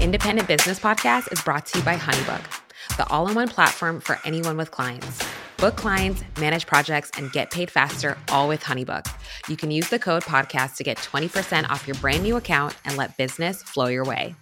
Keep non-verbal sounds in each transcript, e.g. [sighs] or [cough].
Independent Business Podcast is brought to you by Honeybook, the all in one platform for anyone with clients. Book clients, manage projects, and get paid faster, all with Honeybook. You can use the code podcast to get 20% off your brand new account and let business flow your way.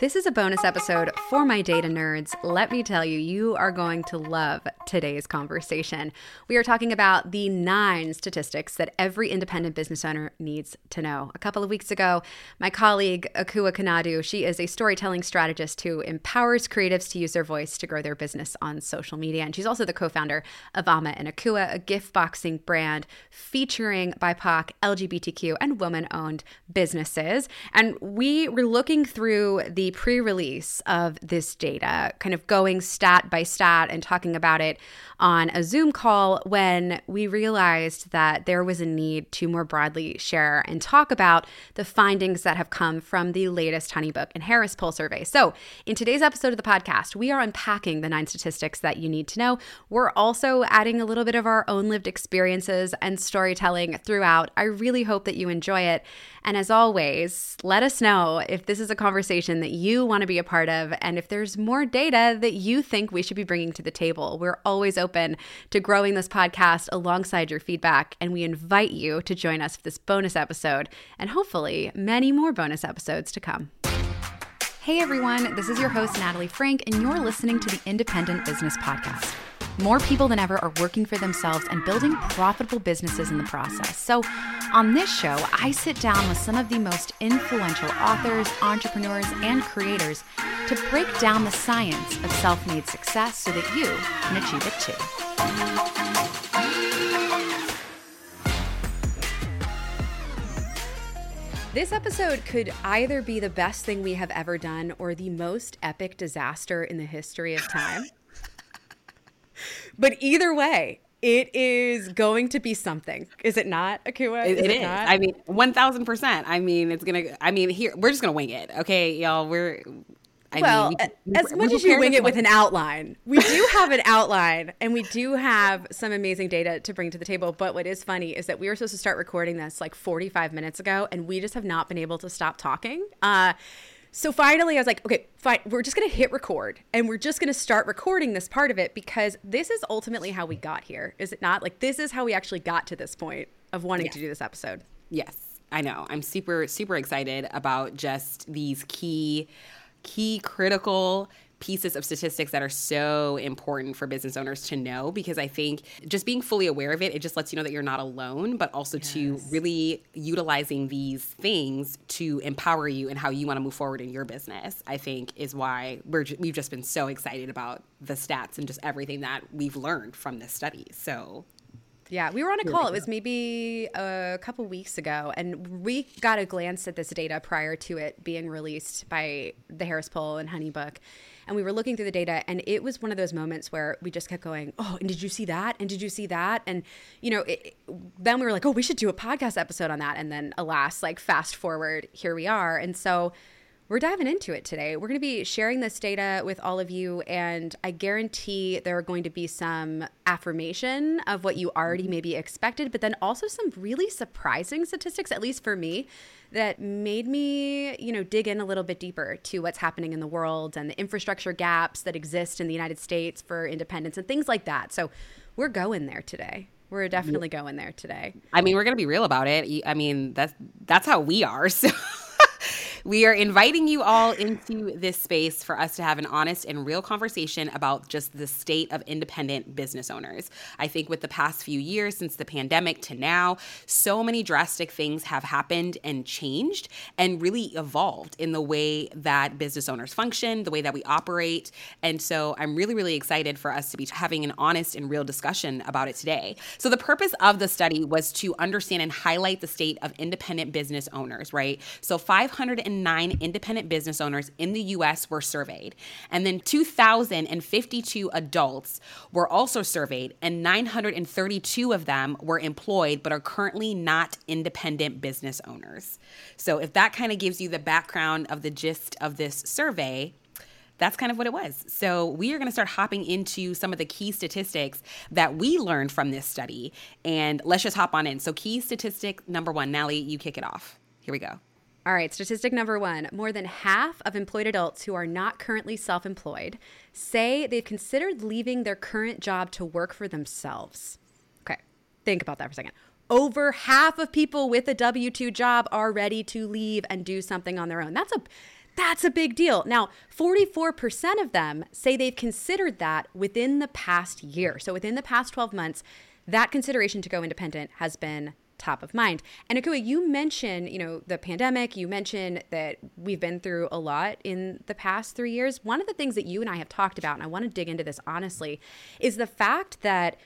This is a bonus episode for my data nerds. Let me tell you, you are going to love today's conversation. We are talking about the nine statistics that every independent business owner needs to know. A couple of weeks ago, my colleague Akua Konadu, she is a storytelling strategist who empowers creatives to use their voice to grow their business on social media. And she's also the co-founder of Ama and Akua, a gift boxing brand featuring BIPOC, LGBTQ, and woman-owned businesses. And we were looking through the pre release of this data, kind of going stat by stat and talking about it on a Zoom call when we realized that there was a need to more broadly share and talk about the findings that have come from the latest Honeybook and Harris Poll survey. So, in today's episode of the podcast, we are unpacking the nine statistics that you need to know. We're also adding a little bit of our own lived experiences and storytelling throughout. I really hope that you enjoy it. And as always, let us know if this is a conversation that you want to be a part of and if there's more data that you think we should be bringing to the table. We're always open to growing this podcast alongside your feedback, and we invite you to join us for this bonus episode and hopefully many more bonus episodes to come. Hey everyone, this is your host, Natalie Frank, and you're listening to the Independent Business Podcast. More people than ever are working for themselves and building profitable businesses in the process. So, on this show, I sit down with some of the most influential authors, entrepreneurs, and creators to break down the science of self made success so that you can achieve it too. This episode could either be the best thing we have ever done or the most epic disaster in the history of time. But either way, it is going to be something, is it not, Akua? Is it, it is. Not? I mean, one thousand percent. I mean, it's gonna. I mean, here we're just gonna wing it, okay, y'all. We're. I well, mean, we, as much as you wing it with an outline, we do have an outline, and we do have some amazing data to bring to the table. But what is funny is that we were supposed to start recording this like 45 minutes ago, and we just have not been able to stop talking. Uh, so finally, I was like, okay, fine. We're just going to hit record and we're just going to start recording this part of it because this is ultimately how we got here, is it not? Like, this is how we actually got to this point of wanting yes. to do this episode. Yes, I know. I'm super, super excited about just these key, key critical pieces of statistics that are so important for business owners to know because I think just being fully aware of it, it just lets you know that you're not alone, but also yes. to really utilizing these things to empower you and how you want to move forward in your business. I think is why we're we've just been so excited about the stats and just everything that we've learned from this study. So yeah, we were on a call. It was maybe a couple weeks ago, and we got a glance at this data prior to it being released by the Harris Poll and Honeybook and we were looking through the data and it was one of those moments where we just kept going oh and did you see that? And did you see that? And you know it, then we were like oh we should do a podcast episode on that. And then alas like fast forward here we are. And so we're diving into it today. We're going to be sharing this data with all of you, and I guarantee there are going to be some affirmation of what you already mm-hmm. maybe expected, but then also some really surprising statistics, at least for me, that made me, you know, dig in a little bit deeper to what's happening in the world and the infrastructure gaps that exist in the United States for independence and things like that. So we're going there today. We're definitely going there today. I mean, we're going to be real about it. I mean, that's that's how we are. [laughs] So we are inviting you all into this space for us to have an honest and real conversation about just the state of independent business owners. I think with the past few years since the pandemic to now, so many drastic things have happened and changed and really evolved in the way that business owners function, the way that we operate. And so I'm really, really excited for us to be having an honest and real discussion about it today. So the purpose of the study was to understand and highlight the state of independent business owners, right? So 500 109 independent business owners in the US were surveyed. And then 2,052 adults were also surveyed, and 932 of them were employed but are currently not independent business owners. So, if that kind of gives you the background of the gist of this survey, that's kind of what it was. So we are going to start hopping into some of the key statistics that we learned from this study. And let's just hop on in. So, key statistic number one, Nally, you kick it off. Here we go. All right, statistic number one more than half of employed adults who are not currently self employed say they've considered leaving their current job to work for themselves. Okay, think about that for a second. Over half of people with a W 2 job are ready to leave and do something on their own. That's a that's a big deal. Now, 44% of them say they've considered that within the past year. So within the past 12 months, that consideration to go independent has been top of mind. And Akua, you mentioned, you know, the pandemic, you mentioned that we've been through a lot in the past 3 years. One of the things that you and I have talked about and I want to dig into this honestly is the fact that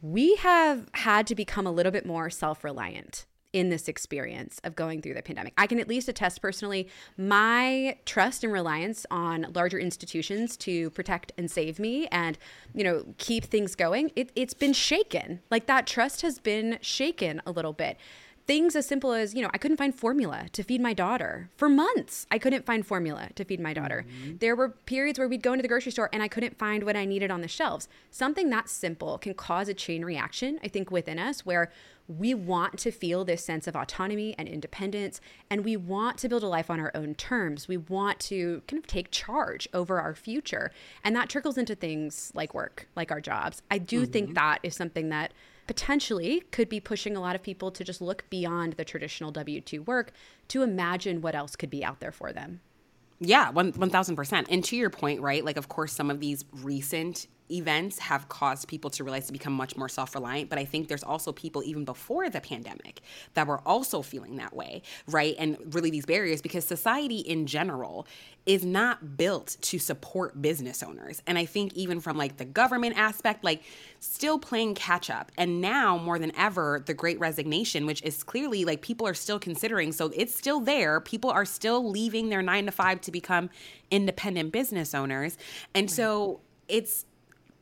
we have had to become a little bit more self-reliant in this experience of going through the pandemic. I can at least attest personally my trust and reliance on larger institutions to protect and save me and, you know, keep things going. It, it's been shaken. Like that trust has been shaken a little bit things as simple as, you know, I couldn't find formula to feed my daughter. For months, I couldn't find formula to feed my daughter. Mm-hmm. There were periods where we'd go into the grocery store and I couldn't find what I needed on the shelves. Something that simple can cause a chain reaction, I think, within us where we want to feel this sense of autonomy and independence, and we want to build a life on our own terms. We want to kind of take charge over our future. And that trickles into things like work, like our jobs. I do mm-hmm. think that is something that potentially could be pushing a lot of people to just look beyond the traditional W 2 work to imagine what else could be out there for them. Yeah, one one thousand percent. And to your point, right? Like, of course, some of these recent events have caused people to realize to become much more self-reliant but i think there's also people even before the pandemic that were also feeling that way right? And really these barriers because society in general is not built to support business owners. And i think even from like the government aspect like still playing catch up. And now more than ever the great resignation which is clearly like people are still considering so it's still there. People are still leaving their 9 to 5 to become independent business owners. And right. so it's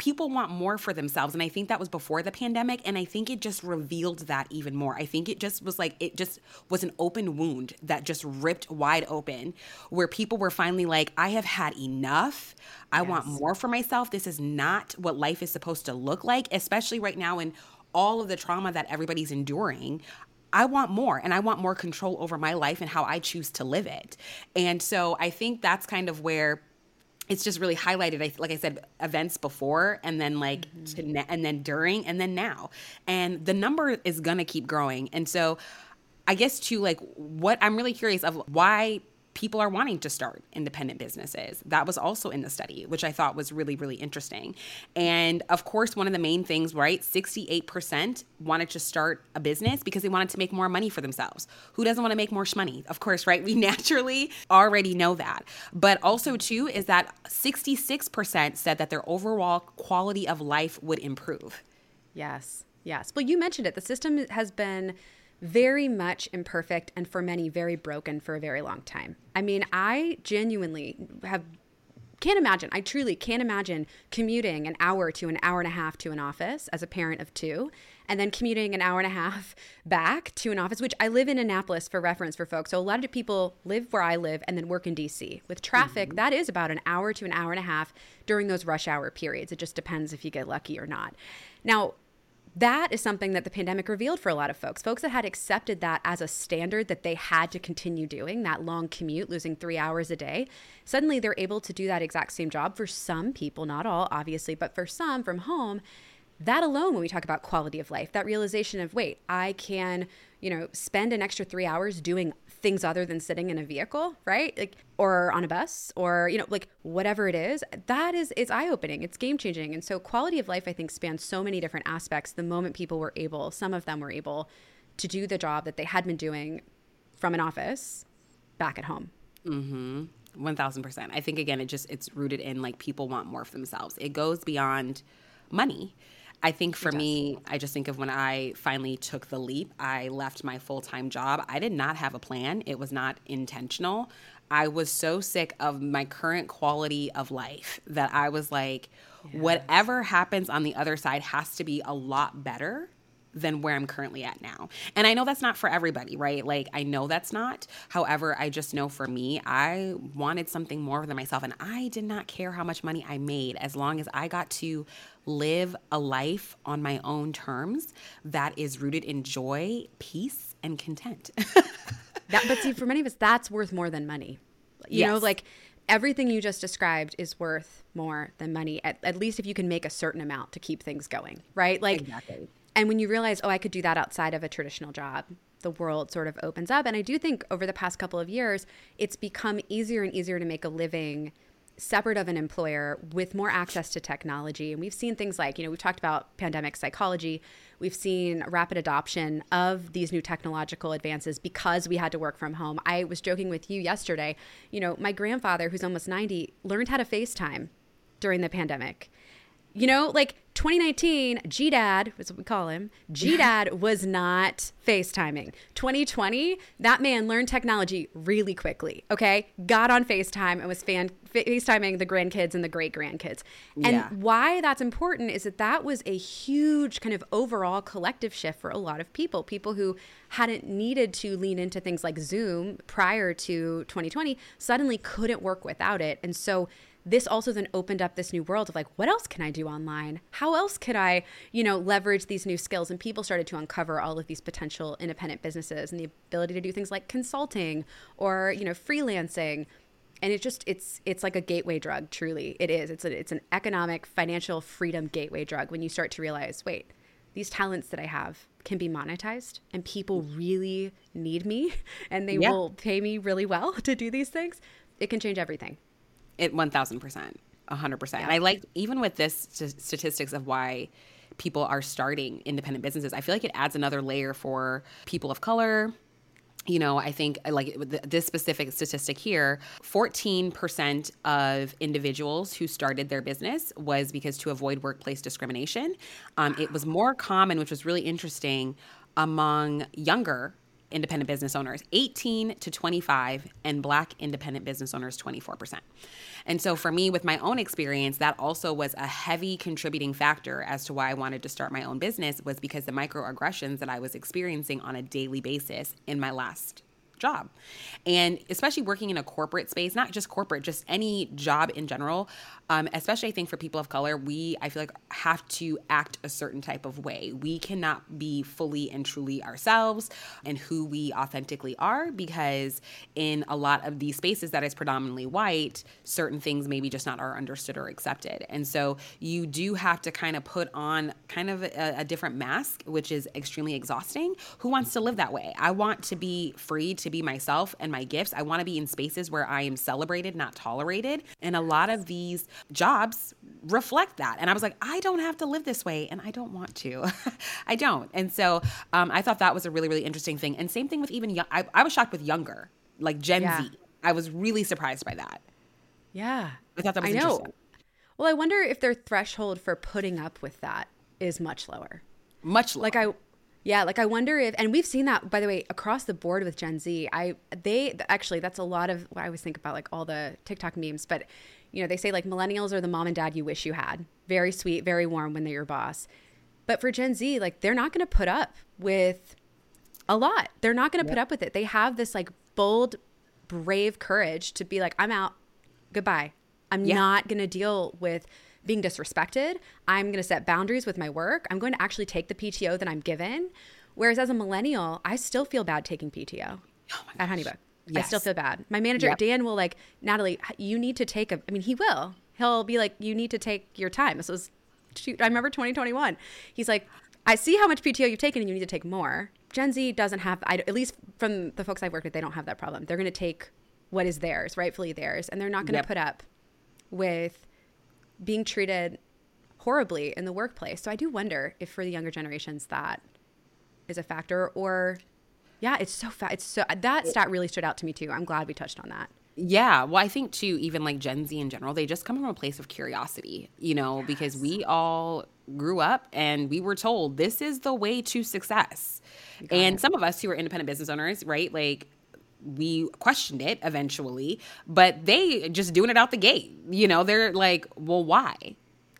people want more for themselves. And I think that was before the pandemic. And I think it just revealed that even more. I think it just was like, it just was an open wound that just ripped wide open, where people were finally like, I have had enough. I yes. want more for myself. This is not what life is supposed to look like, especially right now in all of the trauma that everybody's enduring. I want more and I want more control over my life and how I choose to live it. And so I think that's kind of where it's just really highlighted I like i said events before and then like mm-hmm. to, and then during and then now and the number is gonna keep growing and so i guess to like what i'm really curious of why people are wanting to start independent businesses. That was also in the study, which I thought was really, really interesting. And of course, one of the main things, right? 68% wanted to start a business because they wanted to make more money for themselves. Who doesn't want to make more money? Of course, right? We [laughs] naturally already know that. But also, too, is that 66% said that their overall quality of life would improve. Yes. Yes. Well, you mentioned it. The system has been very much imperfect and for many very broken for a very long time. I mean, I genuinely have can't imagine. I truly can't imagine commuting an hour to an hour and a half to an office as a parent of two, and then commuting an hour and a half [laughs] back to an office, which I live in Annapolis for reference for folks. So a lot of people live where I live and then work in DC. With traffic, mm-hmm. that is about an hour to an hour and a half during those rush hour periods. It just depends if you get lucky or not. Now, that is something that the pandemic revealed for a lot of folks. Folks that had accepted that as a standard that they had to continue doing, that long commute, losing three hours a day, suddenly they're able to do that exact same job for some people, not all, obviously, but for some from home. That alone, when we talk about quality of life, that realization of, wait, I can, you know, spend an extra three hours doing things other than sitting in a vehicle, right? Like or on a bus or you know like whatever it is. That is it's eye-opening. It's game-changing. And so quality of life I think spans so many different aspects the moment people were able, some of them were able to do the job that they had been doing from an office back at home. Mhm. 1000%. I think again it just it's rooted in like people want more for themselves. It goes beyond money I think for me, I just think of when I finally took the leap, I left my full time job. I did not have a plan, it was not intentional. I was so sick of my current quality of life that I was like, yes. whatever happens on the other side has to be a lot better than where I'm currently at now. And I know that's not for everybody, right? Like, I know that's not. However, I just know for me, I wanted something more than myself. And I did not care how much money I made as long as I got to live a life on my own terms that is rooted in joy, peace, and content. [laughs] that, but see, for many of us, that's worth more than money. You yes. know, like everything you just described is worth more than money, at, at least if you can make a certain amount to keep things going, right? Like, exactly and when you realize, oh, I could do that outside of a traditional job, the world sort of opens up. And I do think over the past couple of years, it's become easier and easier to make a living separate of an employer with more access to technology. And we've seen things like, you know, we've talked about pandemic psychology. We've seen rapid adoption of these new technological advances because we had to work from home. I was joking with you yesterday, you know, my grandfather, who's almost 90, learned how to FaceTime during the pandemic. You know, like 2019, G Dad was what we call him. G Dad [laughs] was not FaceTiming. 2020, that man learned technology really quickly. Okay, got on FaceTime and was fan FaceTiming the grandkids and the great grandkids. And yeah. why that's important is that that was a huge kind of overall collective shift for a lot of people. People who hadn't needed to lean into things like Zoom prior to 2020 suddenly couldn't work without it, and so this also then opened up this new world of like, what else can I do online? How else could I, you know, leverage these new skills? And people started to uncover all of these potential independent businesses and the ability to do things like consulting or, you know, freelancing. And it just it's it's like a gateway drug, truly. It is. It's a, it's an economic financial freedom gateway drug when you start to realize, wait, these talents that I have can be monetized and people really need me [laughs] and they yeah. will pay me really well [laughs] to do these things. It can change everything. It 1000%. 100%. Yeah. And I like, even with this st- statistics of why people are starting independent businesses, I feel like it adds another layer for people of color. You know, I think like this specific statistic here 14% of individuals who started their business was because to avoid workplace discrimination. Um, it was more common, which was really interesting, among younger independent business owners 18 to 25 and black independent business owners 24%. And so for me with my own experience that also was a heavy contributing factor as to why I wanted to start my own business was because the microaggressions that I was experiencing on a daily basis in my last job. And especially working in a corporate space, not just corporate, just any job in general, um, especially I think for people of color, we, I feel like, have to act a certain type of way. We cannot be fully and truly ourselves and who we authentically are because in a lot of these spaces that is predominantly white, certain things maybe just not are understood or accepted. And so you do have to kind of put on kind of a, a different mask, which is extremely exhausting. Who wants to live that way? I want to be free to be myself and my gifts. I want to be in spaces where I am celebrated, not tolerated. And a lot of these jobs reflect that. And I was like, I don't have to live this way and I don't want to. [laughs] I don't. And so um, I thought that was a really, really interesting thing. And same thing with even young, I, I was shocked with younger, like Gen yeah. Z. I was really surprised by that. Yeah. I thought that was I know. Well, I wonder if their threshold for putting up with that is much lower. Much lower. Like I yeah, like I wonder if, and we've seen that by the way across the board with Gen Z. I they actually that's a lot of what I always think about like all the TikTok memes, but you know they say like millennials are the mom and dad you wish you had. Very sweet, very warm when they're your boss. But for Gen Z, like they're not going to put up with a lot. They're not going to yep. put up with it. They have this like bold, brave courage to be like, I'm out. Goodbye. I'm yeah. not going to deal with being disrespected. I'm going to set boundaries with my work. I'm going to actually take the PTO that I'm given. Whereas as a millennial, I still feel bad taking PTO oh at Honeybook. Yes. I still feel bad. My manager, yep. Dan, will like, Natalie, you need to take a, I mean, he will. He'll be like, you need to take your time. This was, I remember 2021. He's like, I see how much PTO you've taken and you need to take more. Gen Z doesn't have, I, at least from the folks I've worked with, they don't have that problem. They're going to take what is theirs, rightfully theirs, and they're not going to yep. put up with being treated horribly in the workplace. So I do wonder if for the younger generations that is a factor or yeah, it's so fat. It's so that stat really stood out to me too. I'm glad we touched on that. Yeah, well, I think too, even like Gen Z in general, they just come from a place of curiosity, you know, yes. because we all grew up and we were told this is the way to success. And it. some of us who are independent business owners, right, like we questioned it eventually, but they just doing it out the gate. You know, they're like, well, why?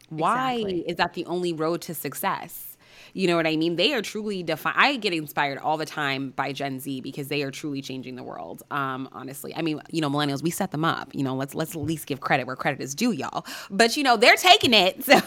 Why exactly. is that the only road to success? You know what I mean? They are truly define. I get inspired all the time by Gen Z because they are truly changing the world. Um, honestly, I mean, you know, millennials, we set them up. You know, let's let's at least give credit where credit is due, y'all. But you know, they're taking it. [laughs] So.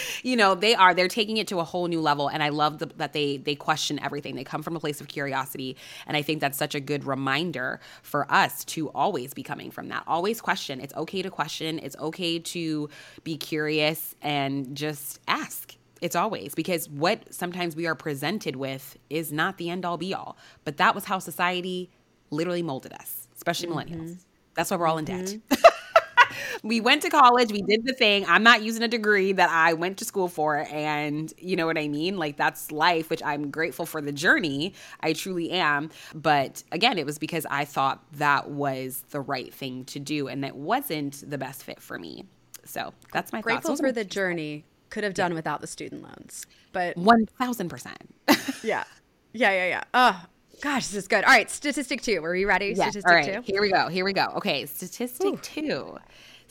[laughs] you know they are they're taking it to a whole new level and i love the, that they they question everything they come from a place of curiosity and i think that's such a good reminder for us to always be coming from that always question it's okay to question it's okay to be curious and just ask it's always because what sometimes we are presented with is not the end all be all. But that was how society literally molded us, especially mm-hmm. millennials. That's why we're all in mm-hmm. [laughs] we went to college, we did the thing. I'm not using a degree that I went to school for. And you know what I mean? Like, that's life, which I'm grateful for the journey. I truly am. But again, it was because I thought that was the right thing to do and that wasn't the best fit for me. So that's my grateful for the journey could have done yeah. without the student loans. But 1000%. [laughs] yeah. Yeah, yeah, yeah. Oh, gosh, this is good. All right, statistic 2. Are you ready? Yes. Statistic All right. 2. Here we go. Here we go. Okay, statistic Ooh. 2.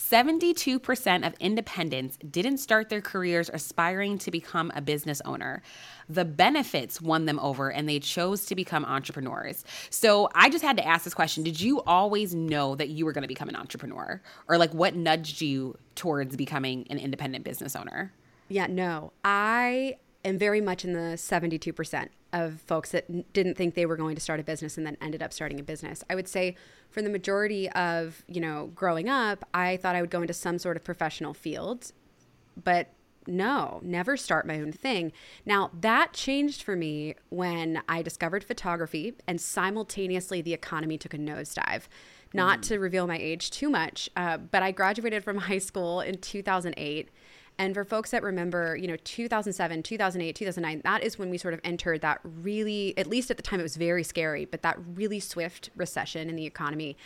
72% of independents didn't start their careers aspiring to become a business owner. The benefits won them over and they chose to become entrepreneurs. So I just had to ask this question Did you always know that you were going to become an entrepreneur? Or like what nudged you towards becoming an independent business owner? Yeah, no. I am very much in the 72% of folks that didn't think they were going to start a business and then ended up starting a business. I would say for the majority of, you know, growing up, I thought I would go into some sort of professional field, but no, never start my own thing. Now, that changed for me when I discovered photography and simultaneously the economy took a nosedive. Not mm. to reveal my age too much, uh, but I graduated from [laughs] high school in 2008 and for folks that remember, you know, 2007, 2008, 2009, that is when we sort of entered that really, at least at the time, it was very scary, but that really swift recession in the economy.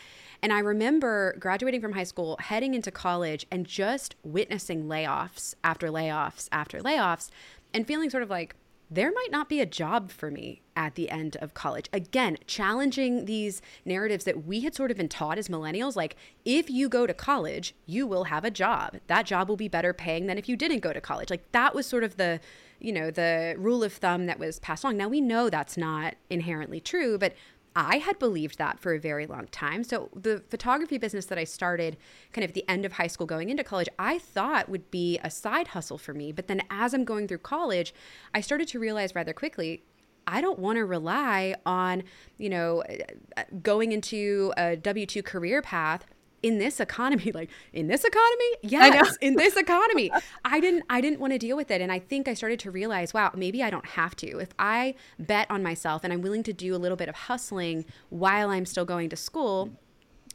And I remember graduating from high school, heading into college, and just witnessing layoffs after layoffs after layoffs, and feeling sort of like, there might not be a job for me at the end of college. Again, challenging these narratives that we had sort of been taught as millennials like, if you go to college, you will have a job. That job will be better paying than if you didn't go to college. Like, that was sort of the, you know, the rule of thumb that was passed along. Now, we know that's not inherently true, but I had believed that for a very long time. So the photography business that I started kind of at the end of high school going into college, I thought would be a side hustle for me. But then as I'm going through college, I started to realize rather quickly I don't want to rely on, you know, uh, uh, going into a W 2 career path in this economy [laughs] like in this economy yes in this economy [laughs] i didn't i didn't want to deal with it and i think i started to realize wow maybe i don't have to if i bet on myself and i'm willing to do a little bit of hustling while i'm still going to school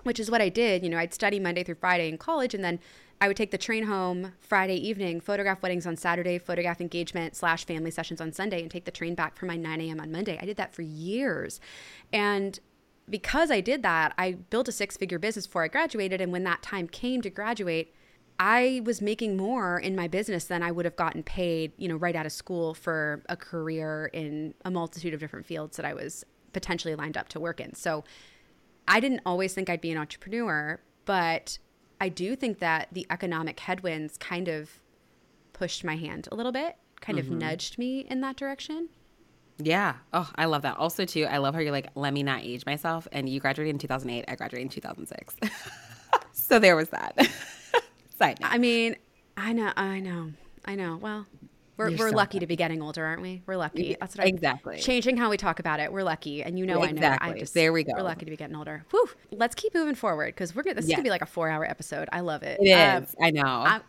which is what i did you know i'd study monday through friday in college and then I would take the train home Friday evening, photograph weddings on Saturday, photograph engagement slash family sessions on Sunday, and take the train back for my 9 a.m. on Monday. I did that for years. And because I did that, I built a six figure business before I graduated. And when that time came to graduate, I was making more in my business than I would have gotten paid, you know, right out of school for a career in a multitude of different fields that I was potentially lined up to work in. So I didn't always think I'd be an entrepreneur, but I do think that the economic headwinds kind of pushed my hand a little bit, kind mm-hmm. of nudged me in that direction. Yeah. Oh, I love that. Also, too, I love how you're like, let me not age myself. And you graduated in 2008. I graduated in 2006. [laughs] so there was that. [laughs] Side note. I mean, I know, I know, I know. Well, we're, we're so lucky to be getting older, aren't we? We're lucky. That's what exactly. I'm changing how we talk about it. We're lucky, and you know exactly. I know. I just, there we go. We're lucky to be getting older. Whew. Let's keep moving forward because we're gonna. This is gonna be like a four-hour episode. I love it. It um, is. I know. I,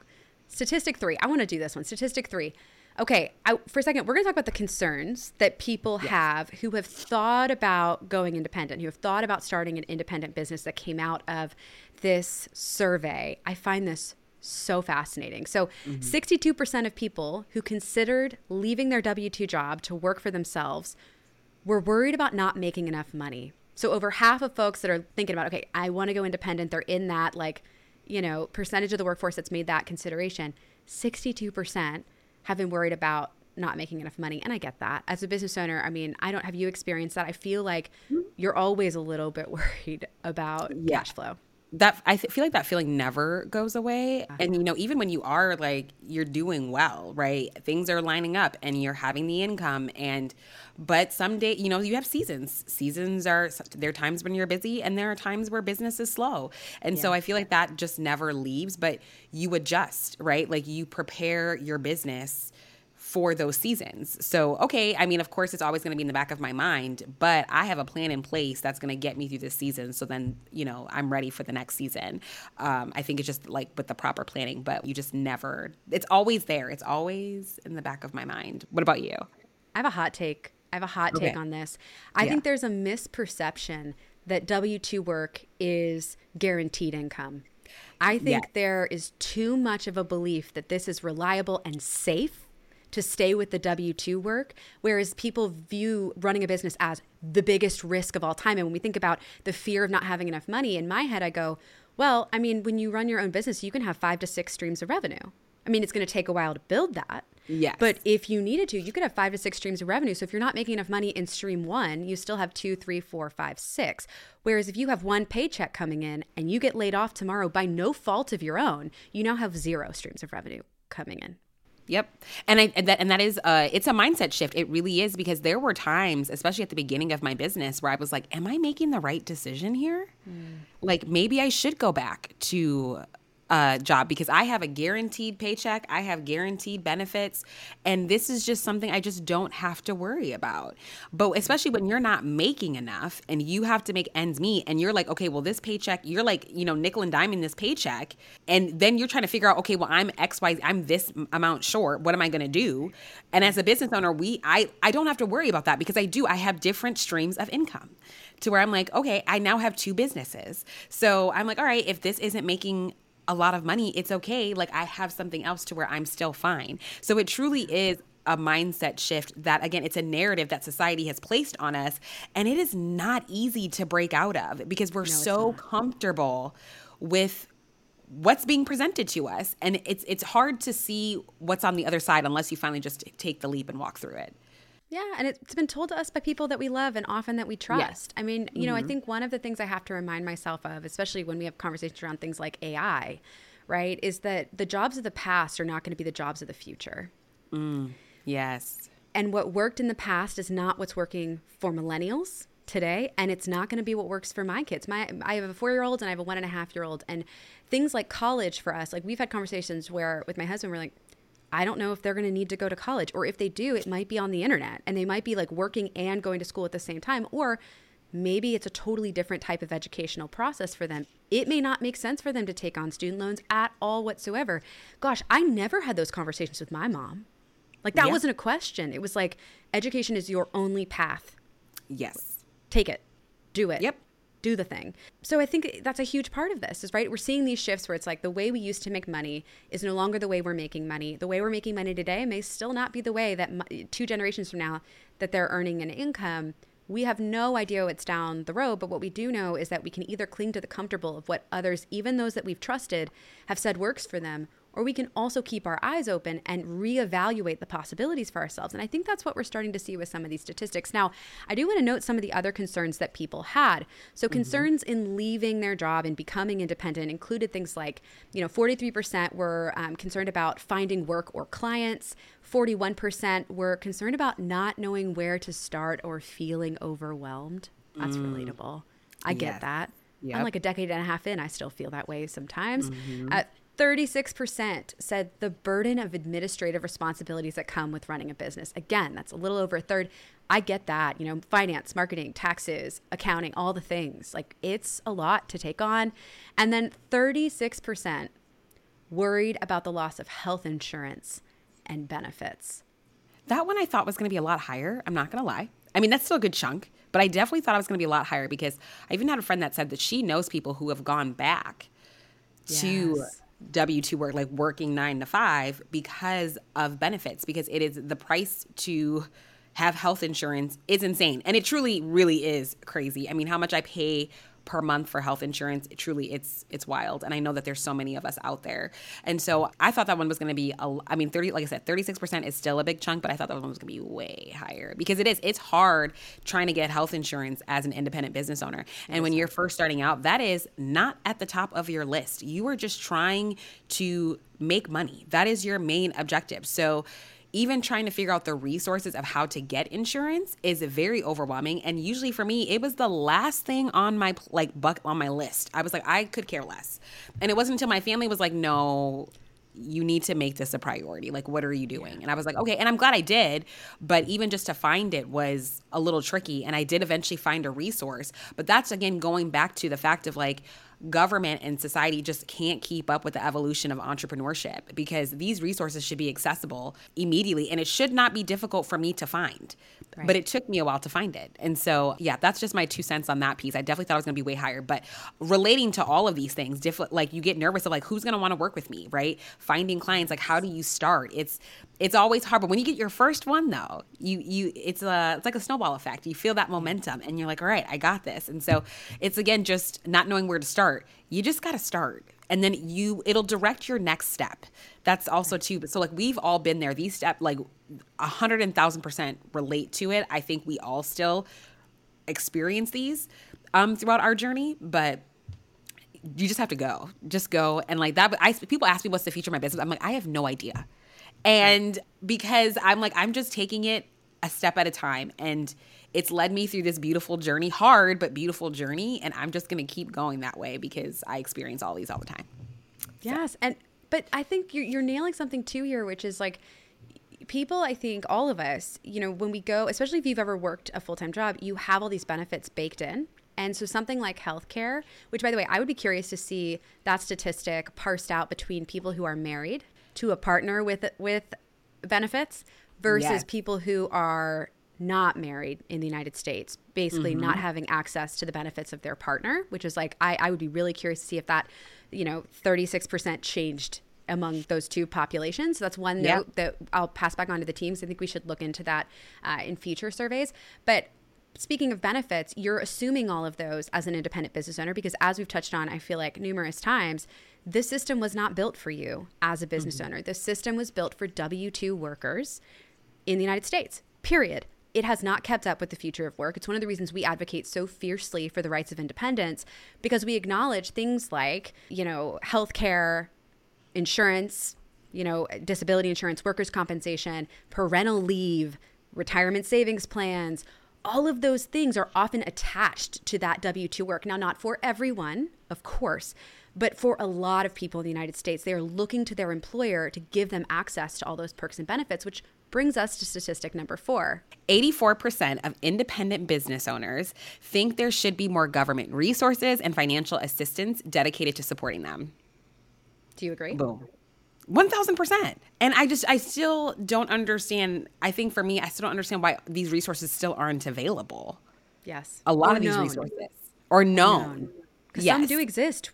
statistic three. I want to do this one. Statistic three. Okay, I, for a second, we're going to talk about the concerns that people yes. have who have thought about going independent, who have thought about starting an independent business that came out of this survey. I find this so fascinating. So, mm-hmm. 62% of people who considered leaving their W 2 job to work for themselves were worried about not making enough money. So, over half of folks that are thinking about, okay, I want to go independent, they're in that, like, you know, percentage of the workforce that's made that consideration. 62% have been worried about not making enough money. And I get that. As a business owner, I mean, I don't have you experienced that. I feel like mm-hmm. you're always a little bit [laughs] worried about yeah. cash flow. That I feel like that feeling never goes away. And you know, even when you are like you're doing well, right? Things are lining up and you're having the income and but someday, you know, you have seasons. Seasons are there are times when you're busy and there are times where business is slow. And yeah. so I feel like that just never leaves, but you adjust, right? Like you prepare your business for those seasons. So, okay, I mean, of course, it's always going to be in the back of my mind, but I have a plan in place that's going to get me through this season. So then, you know, I'm ready for the next season. Um, I think it's just like with the proper planning, but you just never, it's always there. It's always in the back of my mind. What about you? I have a hot take. I have a hot okay. take on this. I yeah. think there's a misperception that W 2 work is guaranteed income. I think yeah. there is too much of a belief that this is reliable and safe to stay with the W 2 work, whereas people view running a business as the biggest risk of all time. And when we think about the fear of not having enough money, in my head, I go, well, I mean, when you run your own business, you can have five to six streams of revenue. I mean, it's going to take a while to build that. Yes. But if you needed to, you could have five to six streams of revenue. So if you're not making enough money in stream one, you still have two, three, four, five, six. Whereas if you have one paycheck coming in and you get laid off tomorrow by no fault of your own, you now have zero streams of revenue coming in. Yep. And I and that and that is uh it's a mindset shift. It really is because there were times, especially at the beginning of my business, where I was like, am I making the right decision here? Mm. Like maybe I should go back to uh, job because I have a guaranteed paycheck, I have guaranteed benefits, and this is just something I just don't have to worry about. But especially when you're not making enough and you have to make ends meet, and you're like, okay, well, this paycheck, you're like, you know, nickel and diming this paycheck, and then you're trying to figure out, okay, well, I'm X, Y, I'm this amount short. What am I going to do? And as a business owner, we, I, I don't have to worry about that because I do. I have different streams of income to where I'm like, okay, I now have two businesses. So I'm like, all right, if this isn't making a lot of money, it's okay. Like I have something else to where I'm still fine. So it truly is a mindset shift that again it's a narrative that society has placed on us and it is not easy to break out of because we're no, so comfortable with what's being presented to us and it's it's hard to see what's on the other side unless you finally just take the leap and walk through it yeah, and it's been told to us by people that we love and often that we trust. Yes. I mean, you mm-hmm. know, I mm-hmm. think one of the things I have to remind myself of, especially when we have conversations around things like AI, right, is that the jobs of the past are not going to be the jobs of the future. Mm, yes. And what worked in the past is not what's working for millennials today and it's not going to be what works for my kids my i have a four year old and i have a one and a half year old and things like college for us like we've had conversations where with my husband we're like I don't know if they're going to need to go to college, or if they do, it might be on the internet and they might be like working and going to school at the same time, or maybe it's a totally different type of educational process for them. It may not make sense for them to take on student loans at all whatsoever. Gosh, I never had those conversations with my mom. Like that wasn't a question. It was like education is your only path. Yes. Take it. Do it. Yep do the thing. So I think that's a huge part of this is right. We're seeing these shifts where it's like the way we used to make money is no longer the way we're making money. The way we're making money today may still not be the way that two generations from now that they're earning an income. We have no idea what's down the road, but what we do know is that we can either cling to the comfortable of what others, even those that we've trusted, have said works for them, or we can also keep our eyes open and reevaluate the possibilities for ourselves. And I think that's what we're starting to see with some of these statistics. Now, I do want to note some of the other concerns that people had. So, mm-hmm. concerns in leaving their job and becoming independent included things like, you know, 43% were um, concerned about finding work or clients, 41% were concerned about not knowing where to start or feeling overwhelmed. That's mm. relatable. I get that. Yep. I'm like a decade and a half in, I still feel that way sometimes. Mm-hmm. Uh, 36% said the burden of administrative responsibilities that come with running a business. Again, that's a little over a third. I get that, you know, finance, marketing, taxes, accounting, all the things. Like it's a lot to take on. And then 36% worried about the loss of health insurance and benefits. That one I thought was going to be a lot higher. I'm not going to lie. I mean, that's still a good chunk, but I definitely thought it was going to be a lot higher because I even had a friend that said that she knows people who have gone back yes. to W 2 work, like working nine to five, because of benefits, because it is the price to have health insurance is insane. And it truly, really is crazy. I mean, how much I pay per month for health insurance, it truly it's it's wild. And I know that there's so many of us out there. And so I thought that one was going to be a, I mean 30 like I said 36% is still a big chunk, but I thought that one was going to be way higher because it is it's hard trying to get health insurance as an independent business owner. And when you're first starting out, that is not at the top of your list. You are just trying to make money. That is your main objective. So even trying to figure out the resources of how to get insurance is very overwhelming and usually for me it was the last thing on my like buck on my list i was like i could care less and it wasn't until my family was like no you need to make this a priority. Like, what are you doing? And I was like, okay. And I'm glad I did. But even just to find it was a little tricky. And I did eventually find a resource. But that's again going back to the fact of like, government and society just can't keep up with the evolution of entrepreneurship because these resources should be accessible immediately and it should not be difficult for me to find. Right. But it took me a while to find it. And so, yeah, that's just my two cents on that piece. I definitely thought it was going to be way higher, but relating to all of these things, diff- like you get nervous of like who's going to want to work with me, right? Finding clients, like how do you start? It's it's always hard, but when you get your first one though, you you it's a it's like a snowball effect. You feel that momentum and you're like, "All right, I got this." And so, it's again just not knowing where to start start, you just got to start. And then you, it'll direct your next step. That's also too. But so like we've all been there. These step like a hundred and thousand percent relate to it. I think we all still experience these um, throughout our journey, but you just have to go. Just go and like that. I people ask me what's the future of my business. I'm like I have no idea, and because I'm like I'm just taking it a step at a time and it's led me through this beautiful journey, hard but beautiful journey, and I'm just going to keep going that way because I experience all these all the time. Yes, so. and but I think you're, you're nailing something too here, which is like people i think all of us you know when we go especially if you've ever worked a full-time job you have all these benefits baked in and so something like healthcare which by the way i would be curious to see that statistic parsed out between people who are married to a partner with with benefits versus yes. people who are not married in the United States, basically mm-hmm. not having access to the benefits of their partner, which is like, I, I would be really curious to see if that, you know, 36% changed among those two populations. So that's one yep. note that I'll pass back on to the teams. I think we should look into that uh, in future surveys. But speaking of benefits, you're assuming all of those as an independent business owner because, as we've touched on, I feel like numerous times, this system was not built for you as a business mm-hmm. owner. The system was built for W 2 workers in the United States, period it has not kept up with the future of work. It's one of the reasons we advocate so fiercely for the rights of independence because we acknowledge things like, you know, healthcare, insurance, you know, disability insurance, workers' compensation, parental leave, retirement savings plans. All of those things are often attached to that W 2 work. Now, not for everyone, of course, but for a lot of people in the United States, they are looking to their employer to give them access to all those perks and benefits, which brings us to statistic number four 84% of independent business owners think there should be more government resources and financial assistance dedicated to supporting them. Do you agree? Boom. 1000%. And I just, I still don't understand. I think for me, I still don't understand why these resources still aren't available. Yes. A lot or of these resources. Or known. Because yes. some do exist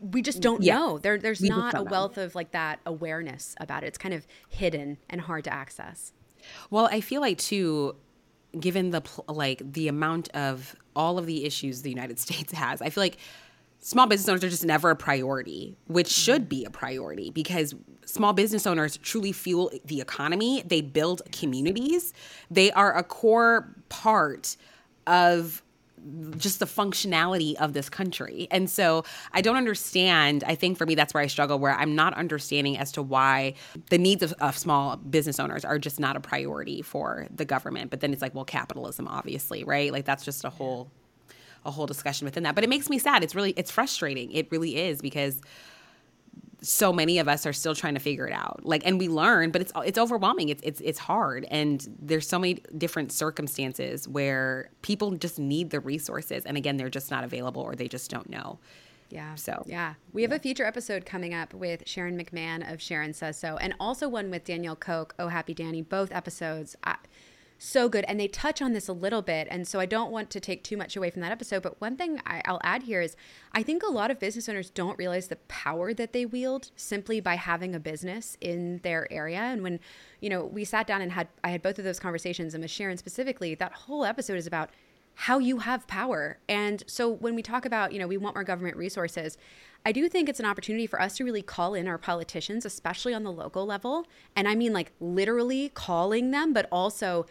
we just don't yeah. know. There, there's we not a wealth know. of like that awareness about it. It's kind of hidden and hard to access. Well, I feel like too, given the like the amount of all of the issues the United [laughs] States has, I feel like small business owners are just never a priority, which mm-hmm. should be a priority because small business owners truly fuel the economy. They build communities. They are a core part of just the functionality of this country. And so I don't understand. I think for me, that's where I struggle, where I'm not understanding as to why the needs of, of, small business owners are just not a priority for the government. But then it's like, well, capitalism, obviously, right? Like that's just a whole a whole discussion within that. But it makes me sad. It's really it's frustrating. It really is because so many of us are still trying to figure it out like and we learn but it's it's overwhelming it's it's it's hard and there's so many different circumstances where people just need the resources and again they're just not available or they just don't know yeah. So, yeah. We have yeah. a future episode coming up with Sharon McMahon of Sharon Says So, and also one with Danielle Coke, Oh Happy Dani. Both episodes. I, so good. And they touch on this a little bit. And so I don't want to take too much away from that episode. But one thing I, will add here is I think a lot of business owners don't realize the power that they wield simply by having a business in their area. And when, you know, we sat down and had, I had both of those conversations and with Sharon specifically, that whole episode is about how you have power. And so when we talk about, you know, we want more government resources, I do think it's an opportunity for us to really call in our politicians, especially on the local level. And I mean, like, literally calling them, but also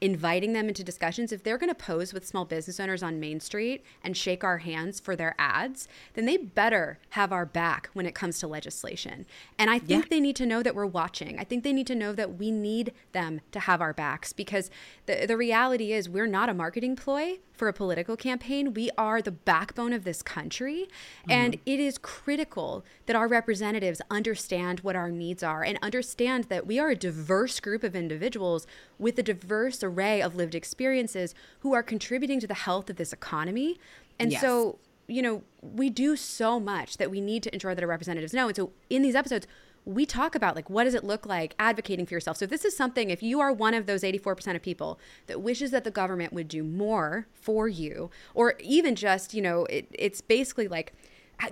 inviting them into discussions, if they're going to pose with small business owners on Main Street and shake our hands for their ads, then they better have our back when it comes to legislation. And I think yeah. they need to know that we're watching. I think they need to know that we need them to have our backs because the, the reality is we're not a marketing ploy for a political campaign. We are the backbone of this country. Mm-hmm. And it is critical that our representatives understand what our needs are and understand that we are a diverse group of individuals with a diverse array of lived experiences who are contributing to the health of this economy. And yes. so, you know, we do so much that we need to ensure that our representatives know. And so in these episodes, we talk about like what does it look like advocating for yourself so this is something if you are one of those 84% of people that wishes that the government would do more for you or even just you know it, it's basically like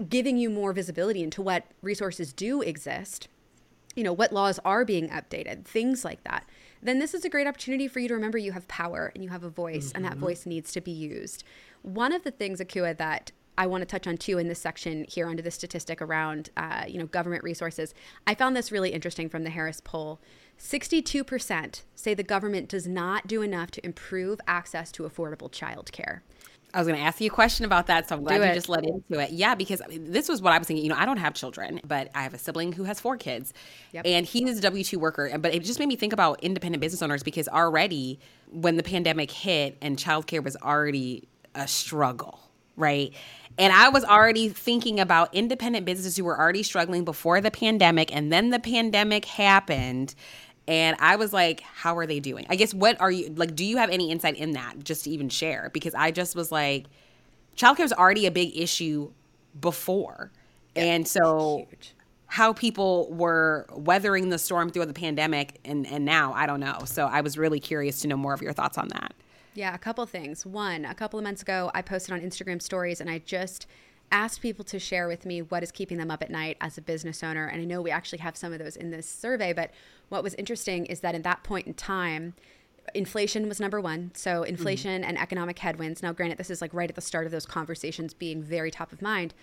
giving you more visibility into what resources do exist you know what laws are being updated things like that then this is a great opportunity for you to remember you have power and you have a voice mm-hmm. and that mm-hmm. voice needs to be used one of the things akua that I want to touch on too in this section here under the statistic around uh, you know government resources. I found this really interesting from the Harris poll. 62% say the government does not do enough to improve access to affordable childcare. I was going to ask you a question about that, so I'm glad you just led into it. Yeah, because this was what I was thinking. You know, I don't have children, but I have a sibling who has four kids, yep. and he is a W two worker. But it just made me think about independent business owners because already when the pandemic hit and childcare was already a struggle, right? And I was already thinking about independent businesses who were already struggling before the pandemic. And then the pandemic happened. And I was like, how are they doing? I guess, what are you like? Do you have any insight in that just to even share? Because I just was like, childcare is already a big issue before. and so, huge. how people were weathering the storm through the pandemic and, and now, I don't know. So, I was really curious to know more of your thoughts on that. Yeah, a couple things. One, a couple of months ago, I posted on Instagram stories and I just asked people to share with me what is keeping them up at night as a business owner. And I know we actually have some of those in this survey, but what was interesting is that in that point in time, inflation was number one. So, inflation mm-hmm. and economic headwinds. Now, granted, this is like right at the start of those conversations being very top of mind.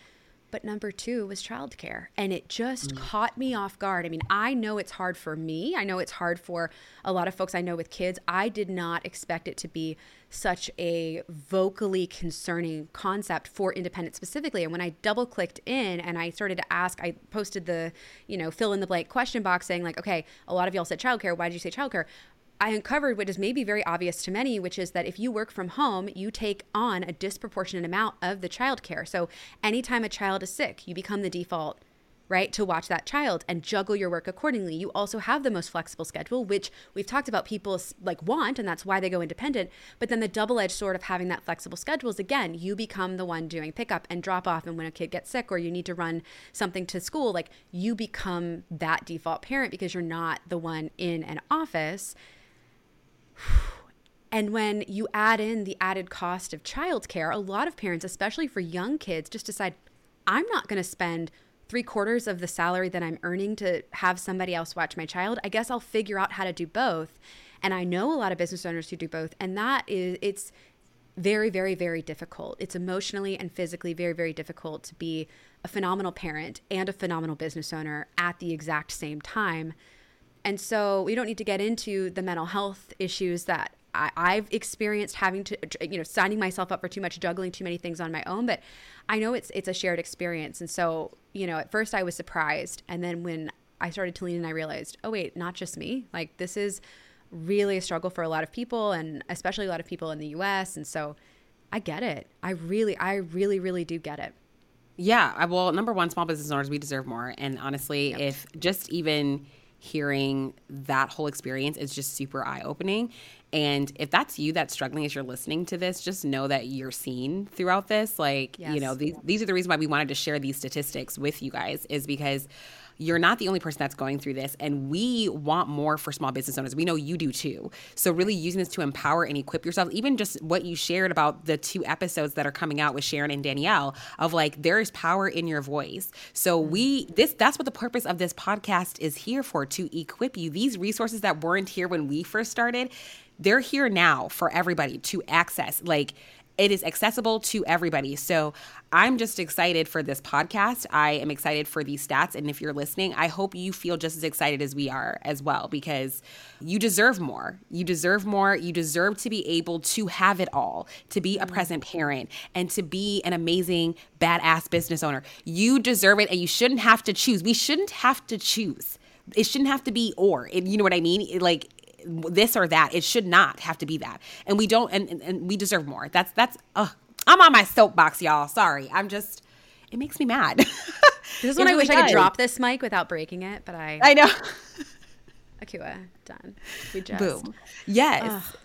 But number two was childcare. And it just mm. caught me off guard. I mean, I know it's hard for me. I know it's hard for a lot of folks I know with kids. I did not expect it to be such a vocally concerning concept for independent specifically. And when I double clicked in and I started to ask, I posted the, you know, fill in the blank question box saying, like, okay, a lot of y'all said childcare. Why did you say childcare? I uncovered what is maybe very obvious to many, which is that if you work from home, you take on a disproportionate amount of the child care. So anytime a child is sick, you become the default right to watch that child and juggle your work accordingly. You also have the most flexible schedule which we've talked about people like want and that's why they go independent. But then the double-edged sword of having that flexible schedule is again you become the one doing pickup and drop off and when a kid gets sick or you need to run something to school like you become that default parent because you're not the one in an office and when you add in the added cost of childcare, a lot of parents, especially for young kids, just decide, I'm not going to spend three quarters of the salary that I'm earning to have somebody else watch my child. I guess I'll figure out how to do both. And I know a lot of business owners who do both. And that is, it's very, very, very difficult. It's emotionally and physically very, very difficult to be a phenomenal parent and a phenomenal business owner at the exact same time. And so we don't need to get into the mental health issues that I, have experienced having to, you know, signing myself up for too much, juggling too many things on my own. But I know it's it's a shared experience. And so, you know, at first I was surprised, and then when I started to lean in, I realized, oh wait, not just me. Like this is really a struggle for a lot of people, and especially a lot of people in the U.S. And so, I get it. I really, I really, really do get it. Yeah. Well, number one, small business owners, we deserve more. And honestly, yep. if just even hearing that whole experience is just super eye opening. And if that's you that's struggling as you're listening to this, just know that you're seen throughout this. Like, yes. you know, these, these are the reason why we wanted to share these statistics with you guys, is because you're not the only person that's going through this. And we want more for small business owners. We know you do too. So, really using this to empower and equip yourself, even just what you shared about the two episodes that are coming out with Sharon and Danielle of like, there is power in your voice. So, mm-hmm. we, this, that's what the purpose of this podcast is here for to equip you. These resources that weren't here when we first started they're here now for everybody to access. Like it is accessible to everybody. So I'm just excited for this podcast. I am excited for these stats. And if you're listening, I hope you feel just as excited as we are as well, because you deserve more. You deserve more. You deserve to be able to have it all, to be a mm-hmm. present parent, and to be an amazing, badass business owner. You deserve it, and you shouldn't have to choose. We shouldn't have to choose. It shouldn't have to be or. you know what I mean? It, like, this or that. It should not have to be that. And we don't and, and, and we deserve more. That's that's uh I'm on my soapbox, y'all. Sorry. I'm just it makes me mad. [laughs] this is when I wish. I could drop this mic without breaking it, but I I know. [laughs] Akua, done. We just boom. Yes. Ugh.